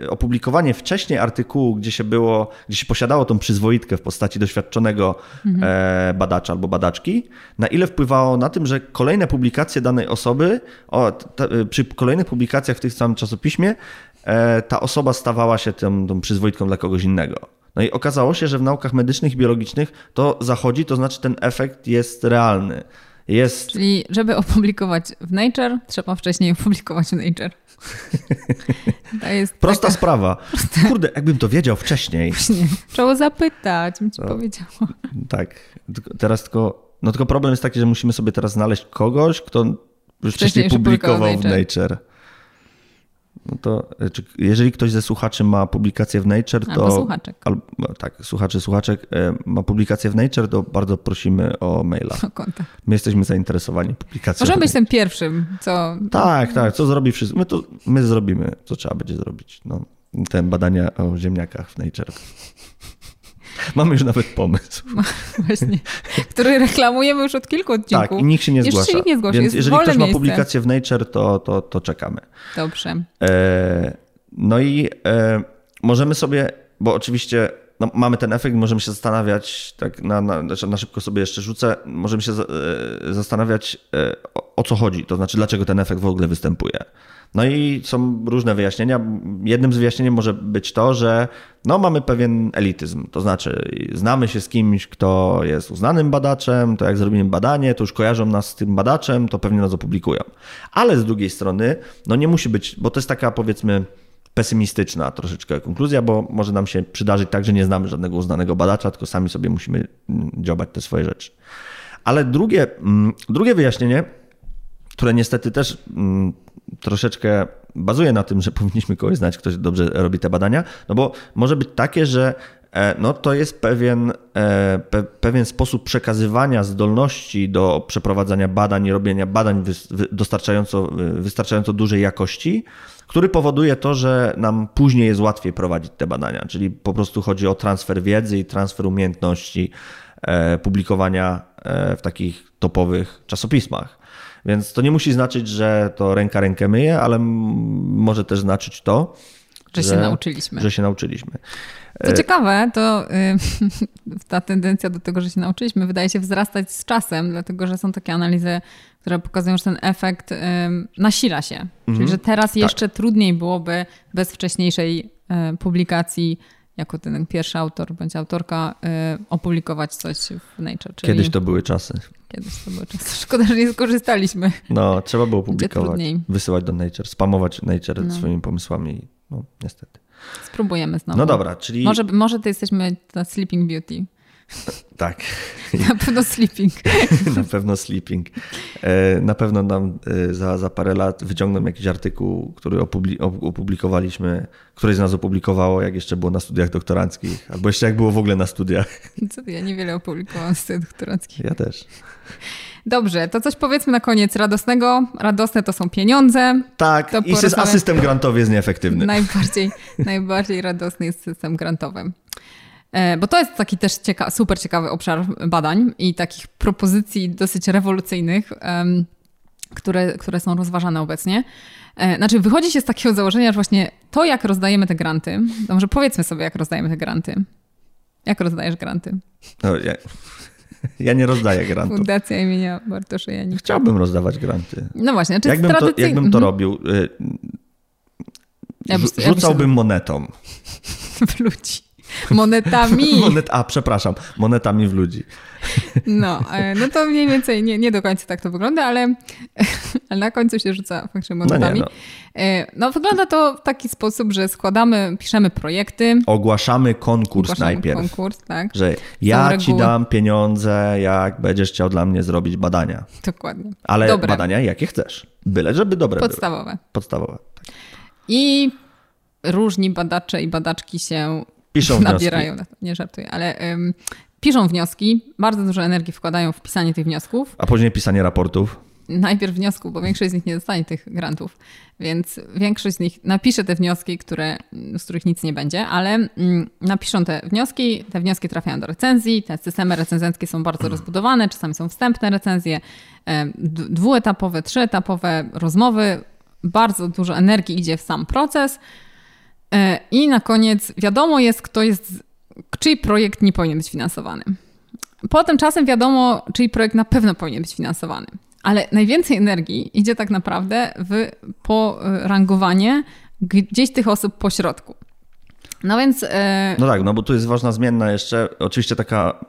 e, opublikowanie wcześniej artykułu, gdzie się było, gdzie się posiadało tą przyzwoitkę w postaci doświadczonego mhm. badacza albo badaczki, na ile wpływało na tym, że kolejne publikacje danej osoby, o, przy kolejnych publikacjach w tym samym czasopiśmie ta osoba stawała się tą, tą przyzwoitką dla kogoś innego. No i okazało się, że w naukach medycznych i biologicznych to zachodzi, to znaczy ten efekt jest realny. Jest... Czyli żeby opublikować w Nature, trzeba wcześniej opublikować w Nature. *laughs* To jest Prosta taka... sprawa. Kurde, jakbym to wiedział wcześniej. Właśnie. Trzeba zapytać, bym ci no, powiedziała. Tak. Teraz tylko, no tylko problem jest taki, że musimy sobie teraz znaleźć kogoś, kto już wcześniej, wcześniej publikował w Nature. No to e, jeżeli ktoś ze słuchaczy ma publikację w Nature, to. Albo słuchaczek. Albo, tak, słuchaczy, słuchaczek e, ma publikację w Nature, to bardzo prosimy o maila. O kontakt. My jesteśmy zainteresowani publikacją. Możemy być tym pierwszym, co. Tak, tak, co zrobi wszystko. My, to, my zrobimy, co trzeba będzie zrobić. No, te badania o ziemniakach w Nature. Mamy już nawet pomysł. *laughs* Właśnie, który reklamujemy już od kilku odcinków. Tak, i nikt się nie zgłasza. Się nie zgłasza. Więc jeżeli ktoś ma publikację w Nature, to, to, to czekamy. Dobrze. E, No i e, możemy sobie, bo oczywiście no, mamy ten efekt, możemy się zastanawiać, tak na, na, znaczy na szybko sobie jeszcze rzucę, możemy się e, zastanawiać e, o, o co chodzi, to znaczy dlaczego ten efekt w ogóle występuje. No i są różne wyjaśnienia. Jednym z wyjaśnień może być to, że no, mamy pewien elityzm, to znaczy znamy się z kimś, kto jest uznanym badaczem, to jak zrobimy badanie, to już kojarzą nas z tym badaczem, to pewnie nas opublikują. Ale z drugiej strony, no nie musi być, bo to jest taka powiedzmy pesymistyczna troszeczkę konkluzja, bo może nam się przydarzyć tak, że nie znamy żadnego uznanego badacza, tylko sami sobie musimy mm, dziobać te swoje rzeczy. Ale drugie, mm, drugie wyjaśnienie, które niestety też mm, troszeczkę bazuje na tym, że powinniśmy kogoś znać, ktoś dobrze robi te badania, no bo może być takie, że e, no to jest pewien, e, pe, pewien sposób przekazywania zdolności do przeprowadzania badań i robienia badań dostarczająco, wystarczająco dużej jakości, który powoduje to, że nam później jest łatwiej prowadzić te badania. Czyli po prostu chodzi o transfer wiedzy i transfer umiejętności e, publikowania w takich topowych czasopismach. Więc to nie musi znaczyć, że to ręka rękę myje, ale może też znaczyć to, że, że się nauczyliśmy. Że się nauczyliśmy. Co ciekawe, to y, *laughs* ta tendencja do tego, że się nauczyliśmy, wydaje się wzrastać z czasem, dlatego że są takie analizy, które pokazują, że ten efekt nasila się. Czyli, mhm. że teraz tak. jeszcze trudniej byłoby bez wcześniejszej y, publikacji jako ten pierwszy autor bądź autorka y, opublikować coś w Nature. Czyli... Kiedyś to były czasy. Kiedyś to były czasy. *laughs* Szkoda, że nie skorzystaliśmy. No, trzeba było publikować, wysyłać do Nature, spamować Nature no. swoimi pomysłami. No, niestety. Spróbujemy znowu. No dobra, czyli... Może, może to jesteśmy na Sleeping Beauty. *laughs* Tak. *laughs* Na pewno sleeping. *laughs* Na pewno sleeping. E, na pewno nam e, za, za parę lat wyciągną jakiś artykuł, który opublikowaliśmy, któryś z nas opublikowało, jak jeszcze było na studiach doktoranckich, albo jeszcze jak było w ogóle na studiach. Co ja niewiele opublikowałam z studiach doktoranckich. Ja też. Dobrze, to coś powiedzmy na koniec radosnego. Radosne to są pieniądze. Tak, to i a system grantowy jest nieefektywny. Najbardziej, najbardziej radosny jest system grantowy. E, bo to jest taki też cieka super ciekawy obszar badań i takich propozycji dosyć rewolucyjnych, które, które są rozważane obecnie. E, znaczy, wychodzi się z takiego założenia, że właśnie to, jak rozdajemy te granty, to może powiedzmy sobie, jak rozdajemy te granty. Jak rozdajesz granty? No, ja, ja nie rozdaję grantów. Fundacja imienia Bartosza Janika. Chciałbym rozdawać granty. No właśnie. Znaczy jakbym, to, jakbym to mhm. robił, y, ja rzucałbym monetą. *laughs* W ludzi. Monetami. *laughs* Monet, a, przepraszam, monetami w ludzi. No, e, no to mniej więcej nie, nie do końca tak to wygląda, ale, *laughs* ale na końcu się rzuca faktycznie monetami. No, nie, no. No, wygląda to w taki sposób, że składamy, piszemy projekty. Ogłaszamy konkurs Ogłaszamy najpierw. konkurs, tak. Że ja ci dam pieniądze, jak będziesz chciał dla mnie zrobić badania. Dokładnie. Ale dobre. badania jakie chcesz. Byle, żeby dobre Podstawowe. Były. Podstawowe. Tak. I różni badacze i badaczki się Piszą *laughs* nabierają, wnioski. nie żartuję, ale piszą wnioski, bardzo dużo energii wkładają w pisanie tych wniosków. A później pisanie raportów. Najpierw wniosków, bo większość z nich nie dostanie tych grantów, więc większość z nich napisze te wnioski, które, z których nic nie będzie, ale mm, napiszą te wnioski, te wnioski trafiają do recenzji, te systemy recenzenckie są bardzo rozbudowane, czasami są wstępne recenzje, dwuetapowe, trzyetapowe rozmowy, bardzo dużo energii idzie w sam proces, I na koniec wiadomo jest, kto jest, czyj projekt nie powinien być finansowany. Potem czasem wiadomo, czyj projekt na pewno powinien być finansowany. Ale najwięcej energii idzie tak naprawdę w porangowanie gdzieś tych osób po środku. No więc. E... No tak, no bo tu jest ważna zmienna jeszcze. Oczywiście taka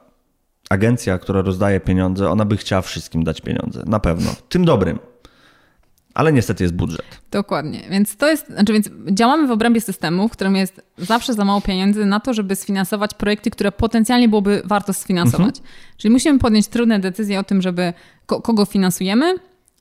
agencja, która rozdaje pieniądze, ona by chciała wszystkim dać pieniądze. Na pewno. Tym dobrym ale niestety jest budżet. Dokładnie. Więc to jest, znaczy więc działamy w obrębie systemu, w którym jest zawsze za mało pieniędzy na to, żeby sfinansować projekty, które potencjalnie byłoby warto sfinansować. Mhm. Czyli musimy podjąć trudne decyzje o tym, żeby kogo finansujemy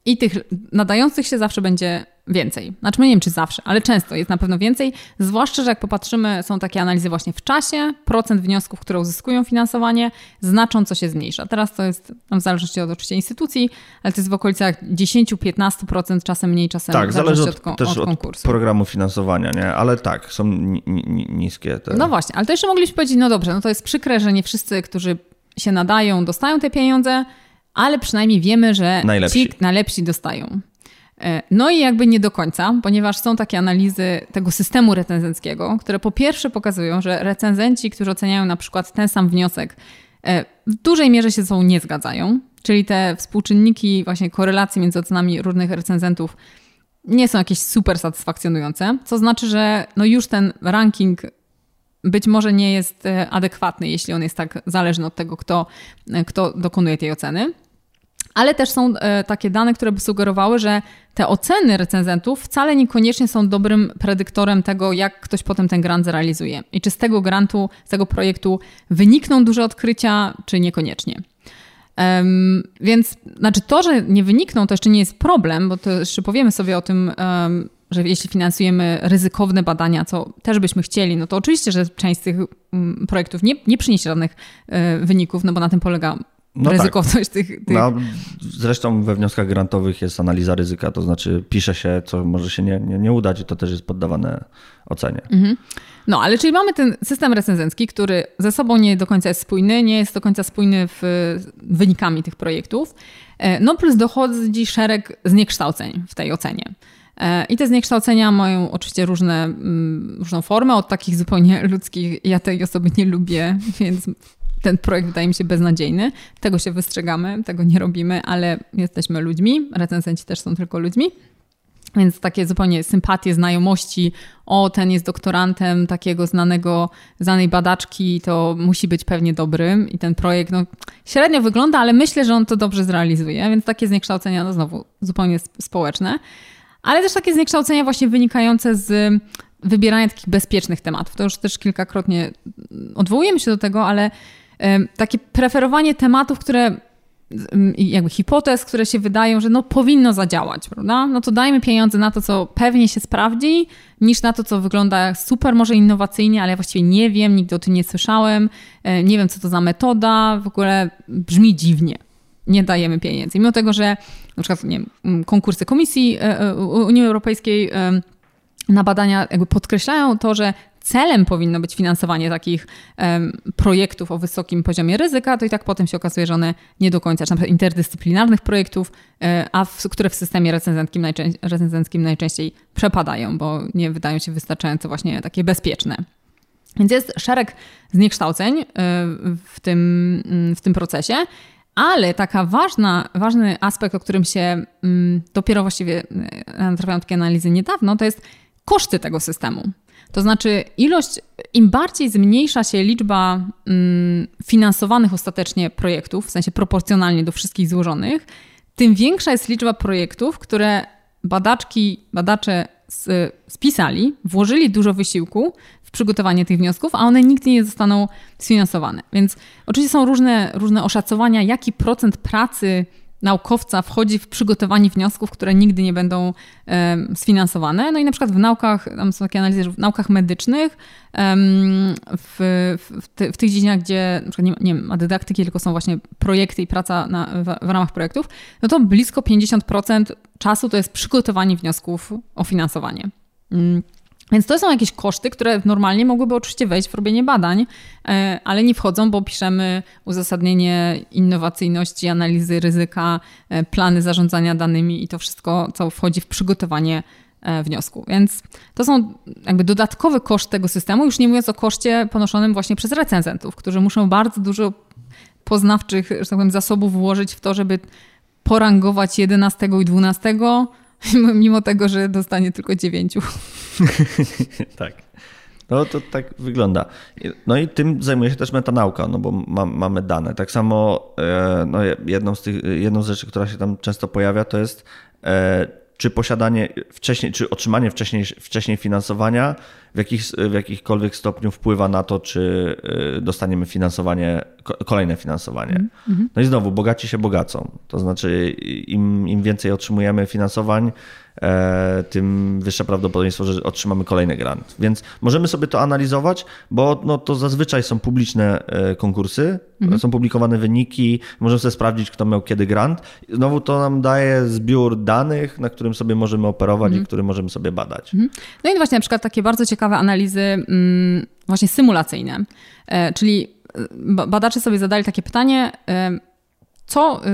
i tych nadających się zawsze będzie więcej. Znaczy, nie wiem, czy zawsze, ale często jest na pewno więcej. Zwłaszcza, że jak popatrzymy, są takie analizy właśnie w czasie, procent wniosków, które uzyskują finansowanie, znacząco się zmniejsza. Teraz to jest, w zależności od oczywiście instytucji, ale to jest w okolicach 10-15%, czasem mniej, czasem tak, zależy od, od, też od konkursu. programu finansowania, nie? Ale tak, są niskie te... No właśnie, ale to jeszcze mogliśmy powiedzieć, no dobrze, no to jest przykre, że nie wszyscy, którzy się nadają, dostają te pieniądze, ale przynajmniej wiemy, że najlepsi. ci najlepsi dostają. E, no i jakby nie do końca, ponieważ są takie analizy tego systemu recenzenckiego, które po pierwsze pokazują, że recenzenci, którzy oceniają na przykład ten sam wniosek, e, w dużej mierze się ze sobą nie zgadzają, czyli te współczynniki, właśnie korelacji między ocenami różnych recenzentów nie są jakieś super satysfakcjonujące, co znaczy, że no już ten ranking być może nie jest e, adekwatny, jeśli on jest tak zależny od tego, kto, kto dokonuje tej oceny. Ale też są e, takie dane, które by sugerowały, że te oceny recenzentów wcale niekoniecznie są dobrym predyktorem tego, jak ktoś potem ten grant zrealizuje. I czy z tego grantu, z tego projektu wynikną duże odkrycia, czy niekoniecznie. Um, więc znaczy to, że nie wynikną, to jeszcze nie jest problem, bo to jeszcze powiemy sobie o tym, um, że jeśli finansujemy ryzykowne badania, co też byśmy chcieli, no to oczywiście, że część z tych um, projektów nie, nie przyniesie żadnych y, wyników, no bo na tym polega no ryzykowność tak. tych. tych... No, zresztą we wnioskach grantowych jest analiza ryzyka, to znaczy pisze się, co może się nie, nie, nie udać i to też jest poddawane ocenie. Mhm. No, ale czyli mamy ten system recenzencki, który ze sobą nie do końca jest spójny, nie jest do końca spójny w wynikami tych projektów. E, no plus dochodzi szereg zniekształceń w tej ocenie. E, I te zniekształcenia mają oczywiście różne, mm, różną formę, od takich zupełnie ludzkich. Ja tej osoby nie lubię, *laughs* więc ten projekt wydaje mi się beznadziejny. Tego się wystrzegamy, tego nie robimy, ale jesteśmy ludźmi. Recenzenci też są tylko ludźmi. Więc takie zupełnie sympatie, znajomości, o ten jest doktorantem takiego znanego, znanej badaczki, to musi być pewnie dobry i ten projekt no, średnio wygląda, ale myślę, że on to dobrze zrealizuje, więc takie zniekształcenia, no znowu, zupełnie społeczne, ale też takie zniekształcenia właśnie wynikające z wybierania takich bezpiecznych tematów. To już też kilkakrotnie odwołujemy się do tego, ale takie preferowanie tematów, które jakby hipotez, które się wydają, że no powinno zadziałać, prawda? No to dajmy pieniądze na to, co pewnie się sprawdzi, niż na to, co wygląda super może innowacyjnie, ale ja właściwie nie wiem, nigdy o tym nie słyszałem, e, nie wiem, co to za metoda, w ogóle brzmi dziwnie. Nie dajemy pieniędzy. Mimo tego, że na przykład nie wiem, konkursy Komisji e, e, Unii Europejskiej na badania jakby podkreślają to, że celem powinno być finansowanie takich um, projektów o wysokim poziomie ryzyka, to i tak potem się okazuje, że one nie do końca, czy na przykład interdyscyplinarnych projektów, e, a w, które w systemie recenzenckim, recenzenckim najczęściej przepadają, bo nie wydają się wystarczająco właśnie takie bezpieczne. Więc jest szereg zniekształceń e, w tym, mm, w tym procesie. Ale taka ważna, ważny aspekt, o którym się mm, dopiero właściwie e, natrafiają takie analizy niedawno, to jest koszty tego systemu. To znaczy, ilość, im bardziej zmniejsza się liczba mm, finansowanych ostatecznie projektów, w sensie proporcjonalnie do wszystkich złożonych, tym większa jest liczba projektów, które badaczki, badacze spisali, włożyli dużo wysiłku w przygotowanie tych wniosków, a one nigdy nie zostaną sfinansowane. Więc oczywiście są różne, różne oszacowania, jaki procent pracy naukowca wchodzi w przygotowanie wniosków, które nigdy nie będą um, sfinansowane. No i na przykład w naukach, tam są takie analizy, że w naukach medycznych, w, w, w, tych dziedzinach, gdzie na przykład nie, nie ma dydaktyki, tylko są właśnie projekty i praca na, w, w, ramach projektów, no to blisko 50% czasu to jest przygotowanie wniosków o finansowanie. Um, więc to są jakieś koszty, które normalnie mogłyby oczywiście wejść w robienie badań, e, ale nie wchodzą, bo piszemy uzasadnienie innowacyjności, analizy ryzyka, e, plany zarządzania danymi i to wszystko, co wchodzi w przygotowanie e, wniosku. Więc to są jakby dodatkowy koszt tego systemu, już nie mówiąc o koszcie ponoszonym właśnie przez recenzentów, którzy muszą bardzo dużo poznawczych, że tak powiem, zasobów włożyć w to, żeby porangować 11 i 12 *laughs* mimo tego, że dostanie tylko dziewięciu. *laughs* tak. No to tak wygląda. No i tym zajmuje się też metanauka, no bo ma, mamy dane. Tak samo e, no jedną, z tych, jedną z rzeczy, która się tam często pojawia, to jest e, czy posiadanie wcześniej, czy otrzymanie wcześniej, wcześniej finansowania w, jakich, w jakichkolwiek stopniu wpływa na to, czy y, dostaniemy finansowanie, kolejne finansowanie. Mm -hmm. No i znowu, bogaci się bogacą. To znaczy, im, im więcej otrzymujemy finansowań, E, tym wyższe prawdopodobieństwo, że otrzymamy kolejny grant. Więc możemy sobie to analizować, bo no, to zazwyczaj są publiczne e, konkursy, mhm. są publikowane wyniki, możemy sobie sprawdzić, kto miał kiedy grant. Znowu to nam daje zbiór danych, na którym sobie możemy operować mhm. i który możemy sobie badać. Mhm. No i właśnie na przykład takie bardzo ciekawe analizy mm, właśnie symulacyjne, e, czyli badacze sobie zadali takie pytanie, co y,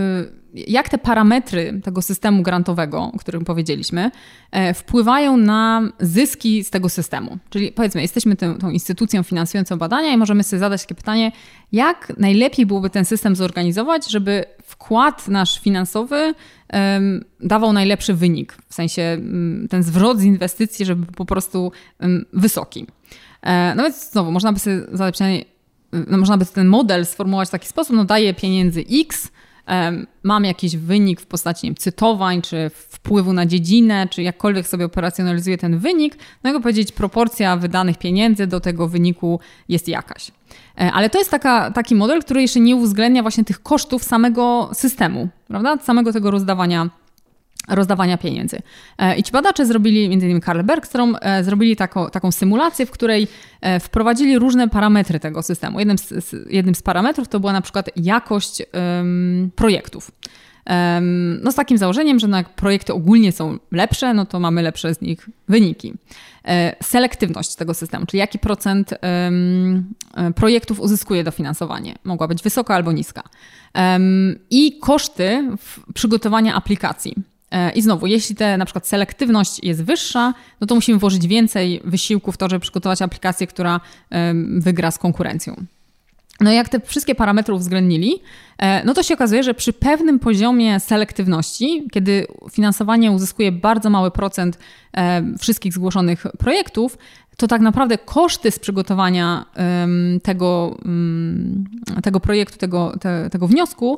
jak te parametry tego systemu grantowego, o którym powiedzieliśmy, e, wpływają na zyski z tego systemu. Czyli powiedzmy, jesteśmy tą, tą instytucją finansującą badania i możemy sobie zadać takie pytanie, jak najlepiej byłoby ten system zorganizować, żeby wkład nasz finansowy um, dawał najlepszy wynik, w sensie um, ten zwrot z inwestycji, żeby po prostu um, wysoki. E, no więc znowu, można by sobie zadać pytanie, no można by ten model sformułować w taki sposób, no daje pieniędzy X, mam jakiś wynik w postaci wiem, cytowań, czy wpływu na dziedzinę, czy jakkolwiek sobie operacjonalizuję ten wynik, no jakby powiedzieć, proporcja wydanych pieniędzy do tego wyniku jest jakaś. E, ale to jest taka, taki model, który jeszcze nie uwzględnia właśnie tych kosztów samego systemu, prawda? Samego tego rozdawania rozdawania pieniędzy. E, I ci badacze zrobili, innymi Karl Bergstrom, e, zrobili taką, taką symulację, w której e, wprowadzili różne parametry tego systemu. Jednym z, jednym z parametrów to była na przykład jakość um, projektów. Um, no z takim założeniem, że no jak projekty ogólnie są lepsze, no to mamy lepsze z nich wyniki. Selektywność tego systemu, czyli jaki procent um, projektów uzyskuje dofinansowanie. Mogła być wysoka albo niska. I koszty przygotowania aplikacji. E, I znowu, jeśli te na przykład selektywność jest wyższa, no to musimy włożyć więcej wysiłku w to, żeby przygotować aplikację, która wygra z konkurencją. No i jak te wszystkie parametry uwzględnili, e, no to się okazuje, że przy pewnym poziomie selektywności, kiedy finansowanie uzyskuje bardzo mały procent e, wszystkich zgłoszonych projektów, to tak naprawdę koszty z przygotowania tego, mm, tego projektu, tego, te, tego wniosku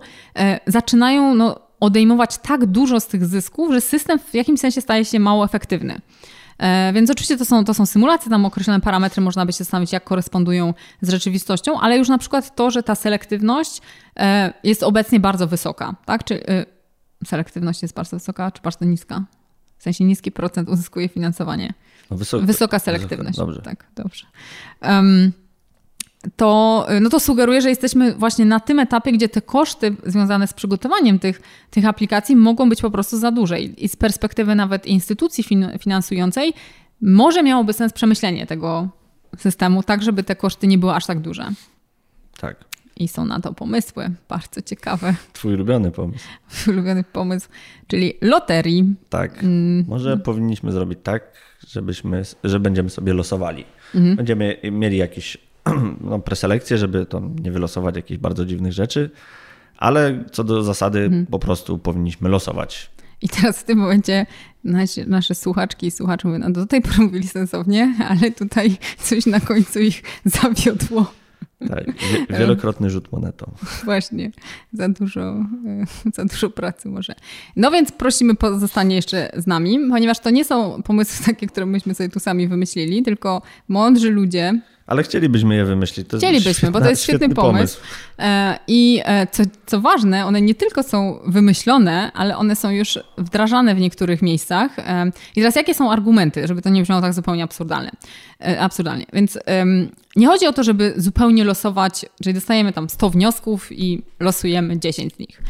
zaczynają no, odejmować tak dużo z tych zysków, że system w jakimś sensie staje się mało efektywny. E, więc oczywiście to są, to są symulacje, tam określone parametry można by się zastanowić, jak korespondują z rzeczywistością, ale już na przykład to, że ta selektywność e, jest obecnie bardzo wysoka, tak? Czy e, selektywność jest bardzo wysoka, czy bardzo niska? W sensie niski procent uzyskuje finansowanie. No wysoka, wysoka selektywność. Wysoka, dobrze. Tak, dobrze. Um, to, no to sugeruje, że jesteśmy właśnie na tym etapie, gdzie te koszty związane z przygotowaniem tych, tych aplikacji mogą być po prostu za duże. I z perspektywy nawet instytucji fin finansującej może miałoby sens przemyślenie tego systemu, tak żeby te koszty nie były aż tak duże. Tak. I są na to pomysły, bardzo ciekawe. Twój ulubiony pomysł. Twój ulubiony pomysł, czyli loterii. Tak. Mm. Może powinniśmy zrobić tak, żebyśmy, że będziemy sobie losowali. Mm. Będziemy mieli jakiś *clears throat* no, preselekcję, żeby to nie wylosować jakichś bardzo dziwnych rzeczy, ale co do zasady mhm. po prostu powinniśmy losować. I teraz w tym momencie nasi, nasze słuchaczki i słuchacze mówią, no do tej pory mówili sensownie, ale tutaj coś na końcu ich zawiodło. Tak, wielokrotny rzut monetą. Właśnie, za dużo, e, za dużo pracy może. No więc prosimy pozostanie jeszcze z nami, ponieważ to nie są pomysły takie, które myśmy sobie tu sami wymyślili, tylko mądrzy ludzie, ale chcielibyśmy je wymyślić. To Chcielibyśmy, świetna, bo to jest świetny, świetny pomysł. pomysł. E, I e, co, co ważne, one nie tylko są wymyślone, ale one są już wdrażane w niektórych miejscach. E, I teraz jakie są argumenty, żeby to nie brzmiało tak zupełnie absurdalnie? absurdalnie. Więc nie chodzi o to, żeby zupełnie losować, czyli dostajemy tam 100 wniosków i losujemy 10 z nich.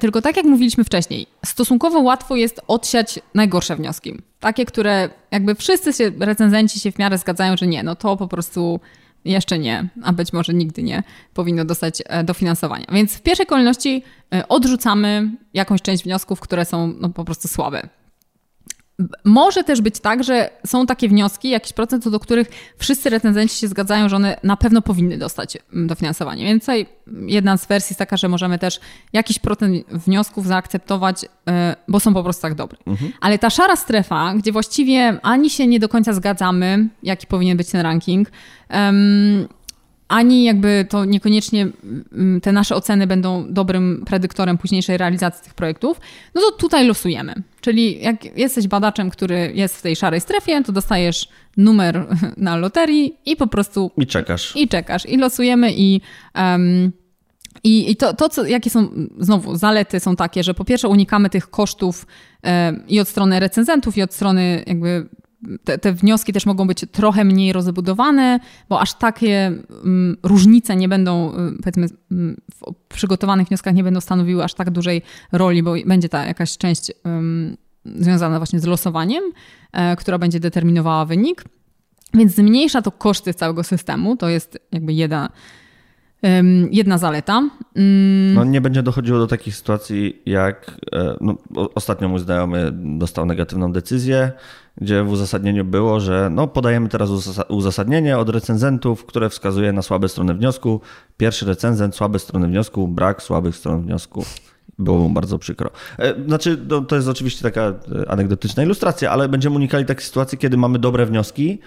Tylko tak jak mówiliśmy wcześniej, stosunkowo łatwo jest odsiać najgorsze wnioski. Takie, które jakby wszyscy się, recenzenci się w miarę zgadzają, że nie, no to po prostu jeszcze nie, a być może nigdy nie powinno dostać e, dofinansowania. Więc w pierwszej kolejności e, odrzucamy jakąś część wniosków, które są no, po prostu słabe. Może też być tak, że są takie wnioski, jakiś procent, co do których wszyscy recenzenci się zgadzają, że one na pewno powinny dostać mm, dofinansowanie. Więc tutaj jedna z wersji jest taka, że możemy też jakiś procent wniosków zaakceptować, e, bo są po prostu tak dobre. Mhm. Ale ta szara strefa, gdzie właściwie ani się nie do końca zgadzamy, jaki powinien być ten ranking, ani jakby to niekoniecznie mm, te nasze oceny będą dobrym predyktorem późniejszej realizacji tych projektów, no to tutaj losujemy. Czyli jak jesteś badaczem, który jest w tej szarej strefie, to dostajesz numer *laughs* na loterii i po prostu. I czekasz. I czekasz. I losujemy i. Um, i, I to, to co, jakie są, znowu, zalety są takie, że po pierwsze unikamy tych kosztów e, i od strony recenzentów, i od strony jakby te, te, wnioski też mogą być trochę mniej rozbudowane, bo aż takie um, różnice nie będą, um, powiedzmy, um, w przygotowanych wnioskach nie będą stanowiły aż tak dużej roli, bo będzie ta jakaś część związana właśnie z losowaniem, e, która będzie determinowała wynik. Więc zmniejsza to koszty całego systemu. To jest jakby jedna, jedna zaleta. Mm. No, nie będzie dochodziło do takich sytuacji, jak e, no, ostatnio mój znajomy dostał negatywną decyzję, gdzie w uzasadnieniu było, że no, podajemy teraz uzasadnienie od recenzentów, które wskazuje na słabe strony wniosku. Pierwszy recenzent, słabe strony wniosku, brak słabych stron wniosku. Było mu bardzo przykro. E, znaczy, no, to jest oczywiście taka e, anegdotyczna ilustracja, ale będziemy unikali takich sytuacji, kiedy mamy dobre wnioski,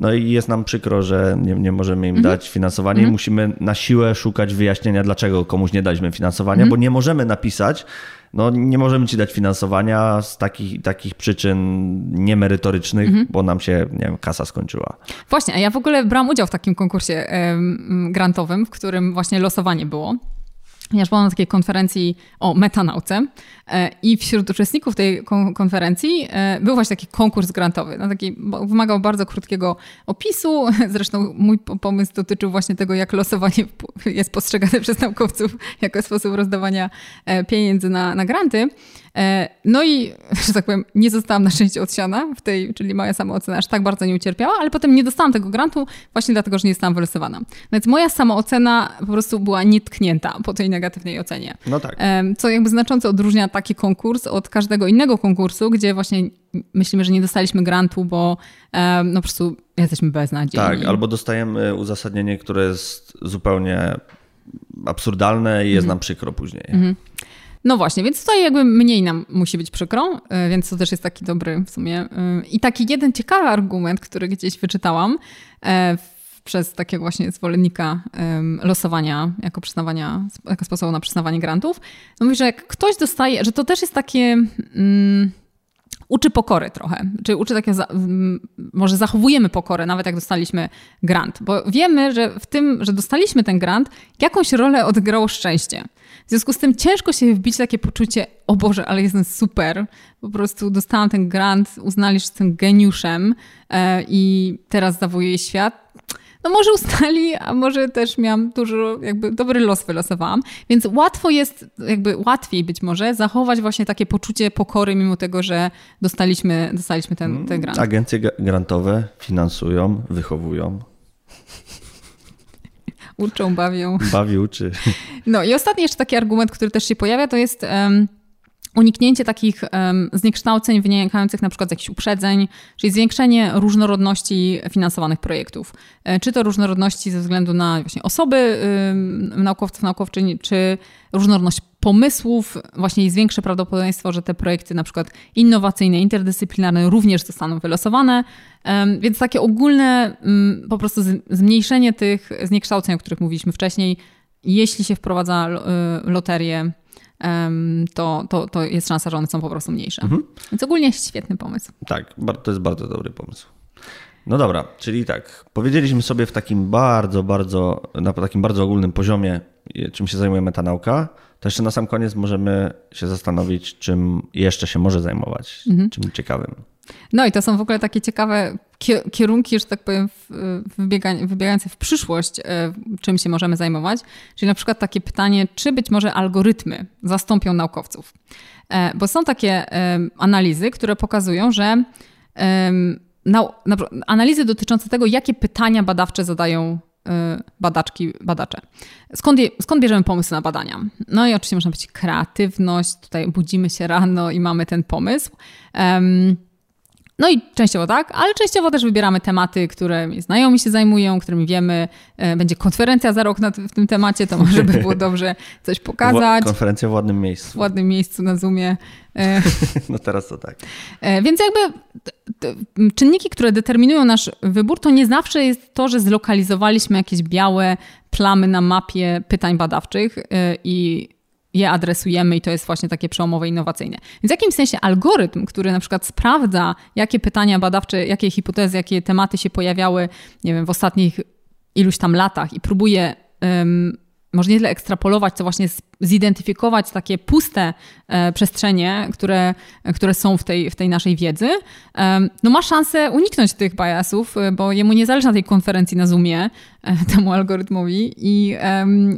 no i jest nam przykro, że nie, nie możemy im mhm. dać finansowania mhm. i musimy na siłę szukać wyjaśnienia, dlaczego komuś nie daliśmy finansowania, mhm. bo nie możemy napisać, no nie możemy ci dać finansowania z takich, takich przyczyn niemerytorycznych, mhm. bo nam się, nie wiem, kasa skończyła. Właśnie, a ja w ogóle brałam udział w takim konkursie grantowym, w którym właśnie losowanie było. Ponieważ byłam na takiej konferencji o metanauce e, i wśród uczestników tej konferencji e, był właśnie taki konkurs grantowy. No taki, wymagał bardzo krótkiego opisu. *laughs* Zresztą mój pomysł dotyczył właśnie tego, jak losowanie jest postrzegane *laughs* przez naukowców jako sposób rozdawania e, pieniędzy na, na granty. No i, *laughs* że tak powiem, nie zostałam na szczęście odsiana w tej, czyli moja samoocena aż tak bardzo nie ucierpiała, ale potem nie dostałam tego grantu właśnie dlatego, że nie zostałam wylosowana. Więc moja samoocena po prostu była nietknięta po tej negatywnej ocenie. No tak. Co jakby znacząco odróżnia taki konkurs od każdego innego konkursu, gdzie właśnie myślimy, że nie dostaliśmy grantu, bo no po prostu jesteśmy beznadziejni. Tak, albo dostajemy uzasadnienie, które jest zupełnie absurdalne i jest mhm. nam przykro później. Mhm. No właśnie, więc tutaj jakby mniej nam musi być przykro, e, więc to też jest taki dobry w sumie. E, I taki jeden ciekawy argument, który gdzieś wyczytałam e, przez takiego właśnie zwolennika losowania jako przyznawania, jako sposobu na przyznawanie grantów, no mówi, że jak ktoś dostaje, że to też jest takie... Mm, uczy pokory trochę, czy uczy takie, może zachowujemy pokorę, nawet jak dostaliśmy grant, bo wiemy, że w tym, że dostaliśmy ten grant, jakąś rolę odgrało szczęście. W związku z tym ciężko się wbić takie poczucie, o Boże, ale jestem super, po prostu dostałam ten grant, uznali, że jestem geniuszem e, i teraz zawuję świat. No może ustali, a może też miałam dużo, jakby dobry los wylosowałam, więc łatwo jest, jakby łatwiej być może zachować właśnie takie poczucie pokory, mimo tego, że dostaliśmy, dostaliśmy ten, ten mm, grant. Agencje grantowe finansują, wychowują. Uczą, bawią. Bawi, uczy. No i ostatni jeszcze taki argument, który też się pojawia, to jest um, uniknięcie takich um, zniekształceń wynikających na przykład z jakichś uprzedzeń, czyli zwiększenie różnorodności finansowanych projektów. E, czy to różnorodności ze względu na właśnie osoby um, naukowców, naukowczyń, czy różnorodność pomysłów, właśnie jest większe prawdopodobieństwo, że te projekty na przykład innowacyjne, interdyscyplinarne również zostaną wylosowane. Więc takie ogólne po prostu zmniejszenie tych zniekształceń, o których mówiliśmy wcześniej, jeśli się wprowadza y, loterię, to, to, to jest szansa, że one są po prostu mniejsze. Mhm. Więc ogólnie świetny pomysł. Tak, to jest bardzo dobry pomysł. No dobra, czyli tak, powiedzieliśmy sobie w takim bardzo, bardzo, na takim bardzo ogólnym poziomie, czym się zajmuje metanauka, to jeszcze na sam koniec możemy się zastanowić, czym jeszcze się może zajmować, mhm. czym ciekawym. No i to są w ogóle takie ciekawe kierunki, że tak powiem, wybiegające w przyszłość, e, czym się możemy zajmować. Czyli na przykład takie pytanie, czy być może algorytmy zastąpią naukowców. E, bo są takie analizy, które pokazują, że analizy dotyczące tego, jakie pytania badawcze zadają Y, badaczki, badacze. Skąd, je, skąd bierzemy pomysły na badania? No i oczywiście można być kreatywność, tutaj budzimy się rano i mamy ten pomysł. No i częściowo tak, ale częściowo też wybieramy tematy, którymi znajomi się zajmują, którymi wiemy. E, będzie konferencja za rok w tym temacie, to może by było dobrze coś *laughs* pokazać. Konferencja w ładnym miejscu. W ładnym miejscu na Zoomie. E, *laughs* no teraz to tak. E, więc jakby czynniki, które determinują nasz wybór, to nie zawsze jest to, że zlokalizowaliśmy jakieś białe plamy na mapie pytań badawczych i je adresujemy i to jest właśnie takie przełomowe, innowacyjne. Więc w jakimś sensie algorytm, który na przykład sprawdza, jakie pytania badawcze, jakie hipotezy, jakie tematy się pojawiały, nie wiem, w ostatnich iluś tam latach i próbuje um, może nie tyle ekstrapolować, co właśnie zidentyfikować takie puste e, przestrzenie, które, które są w tej, w tej naszej wiedzy, e, no ma szansę uniknąć tych biasów, e, bo jemu nie zależy na tej konferencji na Zoomie, e, *laughs* temu algorytmowi i,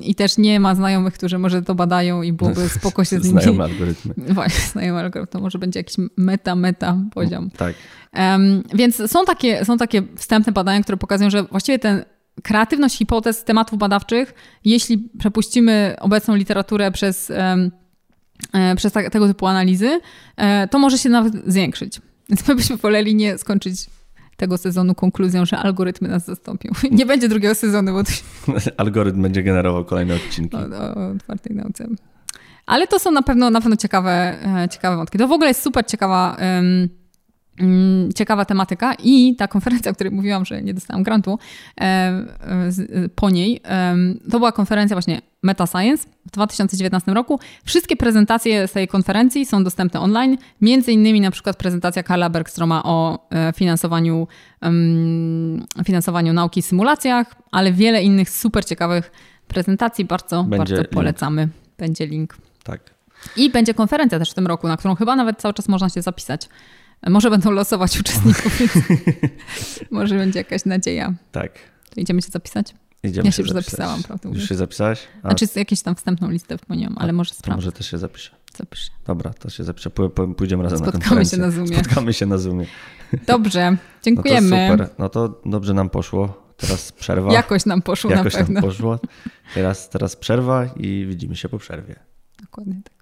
i też nie ma znajomych, którzy może to badają i byłoby spoko się z *laughs* nimi... Znajome algorytmy. *laughs* Właśnie, znajome algorytmy. To może będzie jakiś meta, meta poziom. Tak. więc są takie, są takie wstępne badania, które pokazują, że właściwie ten kreatywność hipotez, tematów badawczych, jeśli przepuścimy obecną literaturę przez, e, przez tego typu analizy, to może się nawet zwiększyć. *laughs* Więc my byśmy woleli nie skończyć tego sezonu konkluzją, że algorytmy nas zastąpią. *laughs* Nie będzie drugiego sezonu, bo to się... *laughs* Algorytm będzie generował kolejne odcinki. O, o otwartej nauce. Ale to są na pewno, na pewno ciekawe, e, ciekawe wątki. To w ogóle jest super ciekawa, um, ciekawa tematyka i ta konferencja, o której mówiłam, że nie dostałam grantu um, po niej, to była konferencja właśnie Meta Science w 2019 roku. Wszystkie prezentacje z tej konferencji są dostępne online, między innymi na przykład prezentacja Karla Bergstroma o finansowaniu, finansowaniu nauki i symulacjach, ale wiele innych super ciekawych prezentacji. Bardzo, Będzie bardzo polecamy. Link. Będzie link. Tak. I będzie konferencja też w tym roku, na którą chyba nawet cały czas można się zapisać. Może będą losować uczestników, więc *laughs* może będzie jakaś nadzieja. Tak. To idziemy się zapisać? Idziemy ja się, już zapisać. zapisałam, prawda? Już się zapisałaś? A... Znaczy jakąś tam wstępną listę wspomniałam, ale może sprawdzę. może też się zapiszę. Zapiszę. Dobra, to się zapiszę. Pójdziemy razem Spotkamy na konferencję. się na Zoomie. Spotkamy się na Zoomie. Dobrze, dziękujemy. No to super. No to dobrze nam poszło. Teraz przerwa. Jakoś nam poszło Jakoś na pewno. nam poszło. Teraz, teraz przerwa i widzimy się po przerwie. Dokładnie tak.